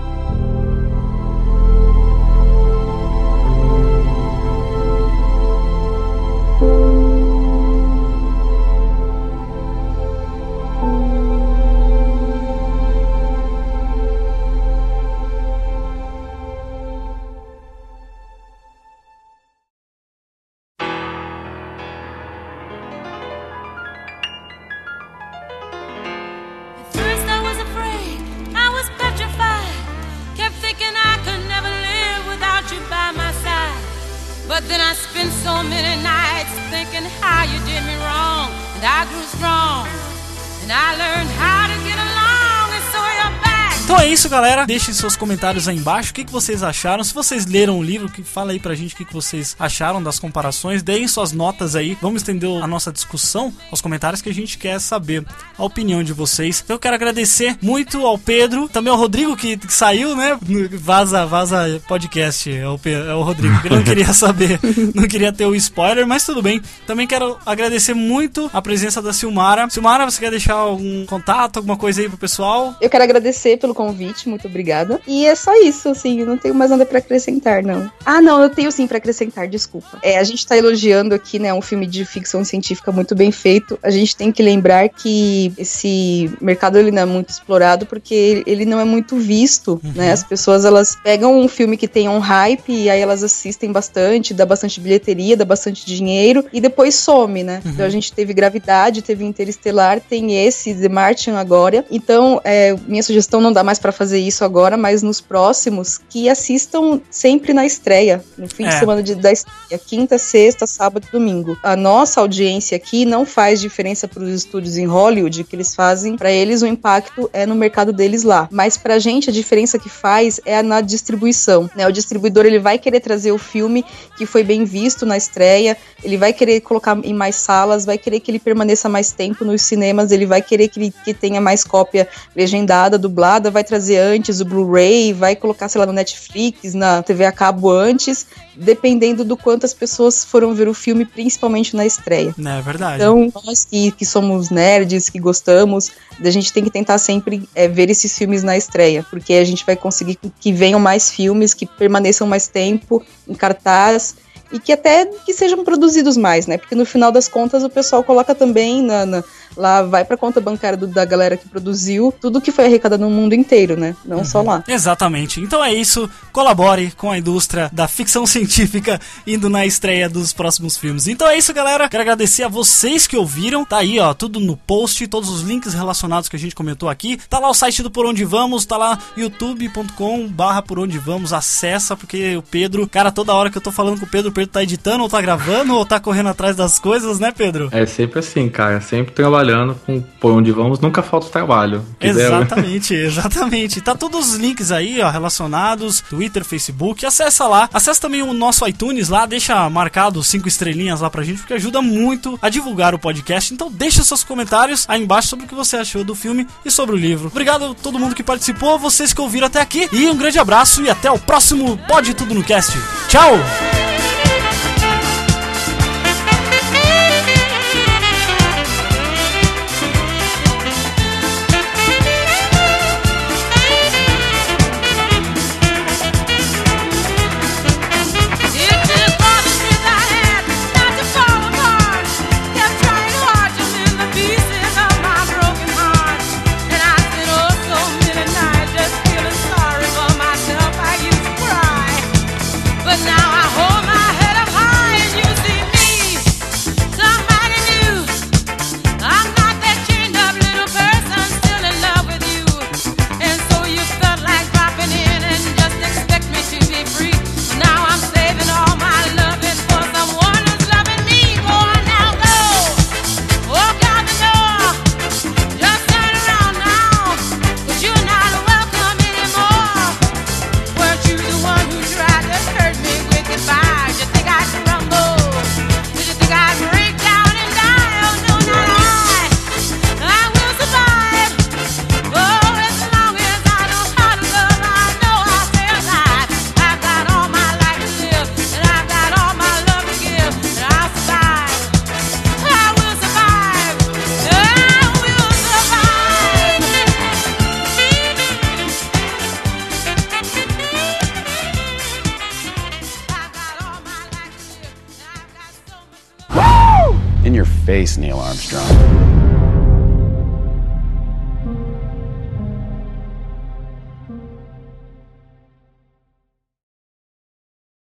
galera. Deixem seus comentários aí embaixo. O que, que vocês acharam? Se vocês leram o livro, que fala aí pra gente o que, que vocês acharam das comparações. Deem suas notas aí. Vamos estender a nossa discussão aos comentários que a gente quer saber a opinião de vocês. Então eu quero agradecer muito ao Pedro, também ao Rodrigo que, que saiu, né? Vaza, vaza podcast. É o, Pe- é o Rodrigo. que não queria saber, não queria ter o spoiler, mas tudo bem. Também quero agradecer muito a presença da Silmara. Silmara, você quer deixar algum contato, alguma coisa aí pro pessoal? Eu quero agradecer pelo convite, muito obrigada. E é só isso, assim, eu não tenho mais nada pra acrescentar, não. Ah, não, eu tenho sim pra acrescentar, desculpa. É, a gente tá elogiando aqui, né, um filme de ficção científica muito bem feito. A gente tem que lembrar que esse mercado ele não é muito explorado porque ele- não é muito visto, né? As pessoas elas pegam um filme que tem um hype e aí elas assistem bastante, dá bastante bilheteria, dá bastante dinheiro e depois some, né? Então a gente teve Gravidade, teve Interestelar, tem esse The Martian agora. Então, é, minha sugestão não dá mais pra fazer isso agora, mas nos próximos que assistam sempre na estreia, no fim É. de semana de, da estreia, quinta, sexta, sábado e domingo. A nossa audiência aqui não faz diferença para os estúdios em Hollywood que eles fazem, para eles o impacto é no mercado deles lá. Mas pra gente a diferença que faz é na distribuição, né? O distribuidor ele vai querer trazer o filme que foi bem visto na estreia, ele vai querer colocar em mais salas, vai querer que ele permaneça mais tempo nos cinemas, ele vai querer que, ele- que tenha mais cópia legendada, dublada, vai trazer antes o Blu-ray, vai colocar, sei lá, no Netflix, na TV a cabo antes, dependendo do quanto as pessoas foram ver o filme, principalmente na estreia. É verdade. Então, nós que, que somos nerds, que gostamos, a gente tem que tentar sempre é, ver esses filmes na estreia, porque a gente vai conseguir que venham mais filmes, que permaneçam mais tempo em cartaz e que até que sejam produzidos mais, né? Porque no final das contas o pessoal coloca também na, na- lá, vai pra conta bancária do- da galera que produziu tudo que foi arrecadado no mundo inteiro, né? Não só lá. Exatamente. Então é isso. Colabore com a indústria da ficção científica indo na estreia dos próximos filmes. Então é isso, galera. Quero agradecer a vocês que ouviram. Tá aí, ó, tudo no post, todos os links relacionados que a gente comentou aqui. Tá lá o site do Por Onde Vamos, tá lá youtube.com barra Por Onde Vamos. Acessa, porque o Pedro, cara, toda hora que eu tô falando com o Pedro, o Pedro tá editando, ou tá gravando, ou tá correndo atrás das coisas, né, Pedro? É sempre assim, cara. Sempre trabalhando com por onde vamos, nunca falta trabalho. Exatamente, exatamente. Tá todos os links aí, ó, relacionados, Twitter, Facebook. Acessa lá. Acessa também o nosso iTunes lá, deixa marcado cinco estrelinhas lá pra gente, porque ajuda muito a divulgar o podcast. Então deixa seus comentários aí embaixo sobre o que você achou do filme e sobre o livro. Obrigado a todo mundo que participou, vocês que ouviram até aqui. E um grande abraço e até o próximo Pode Tudo no Cast. Tchau!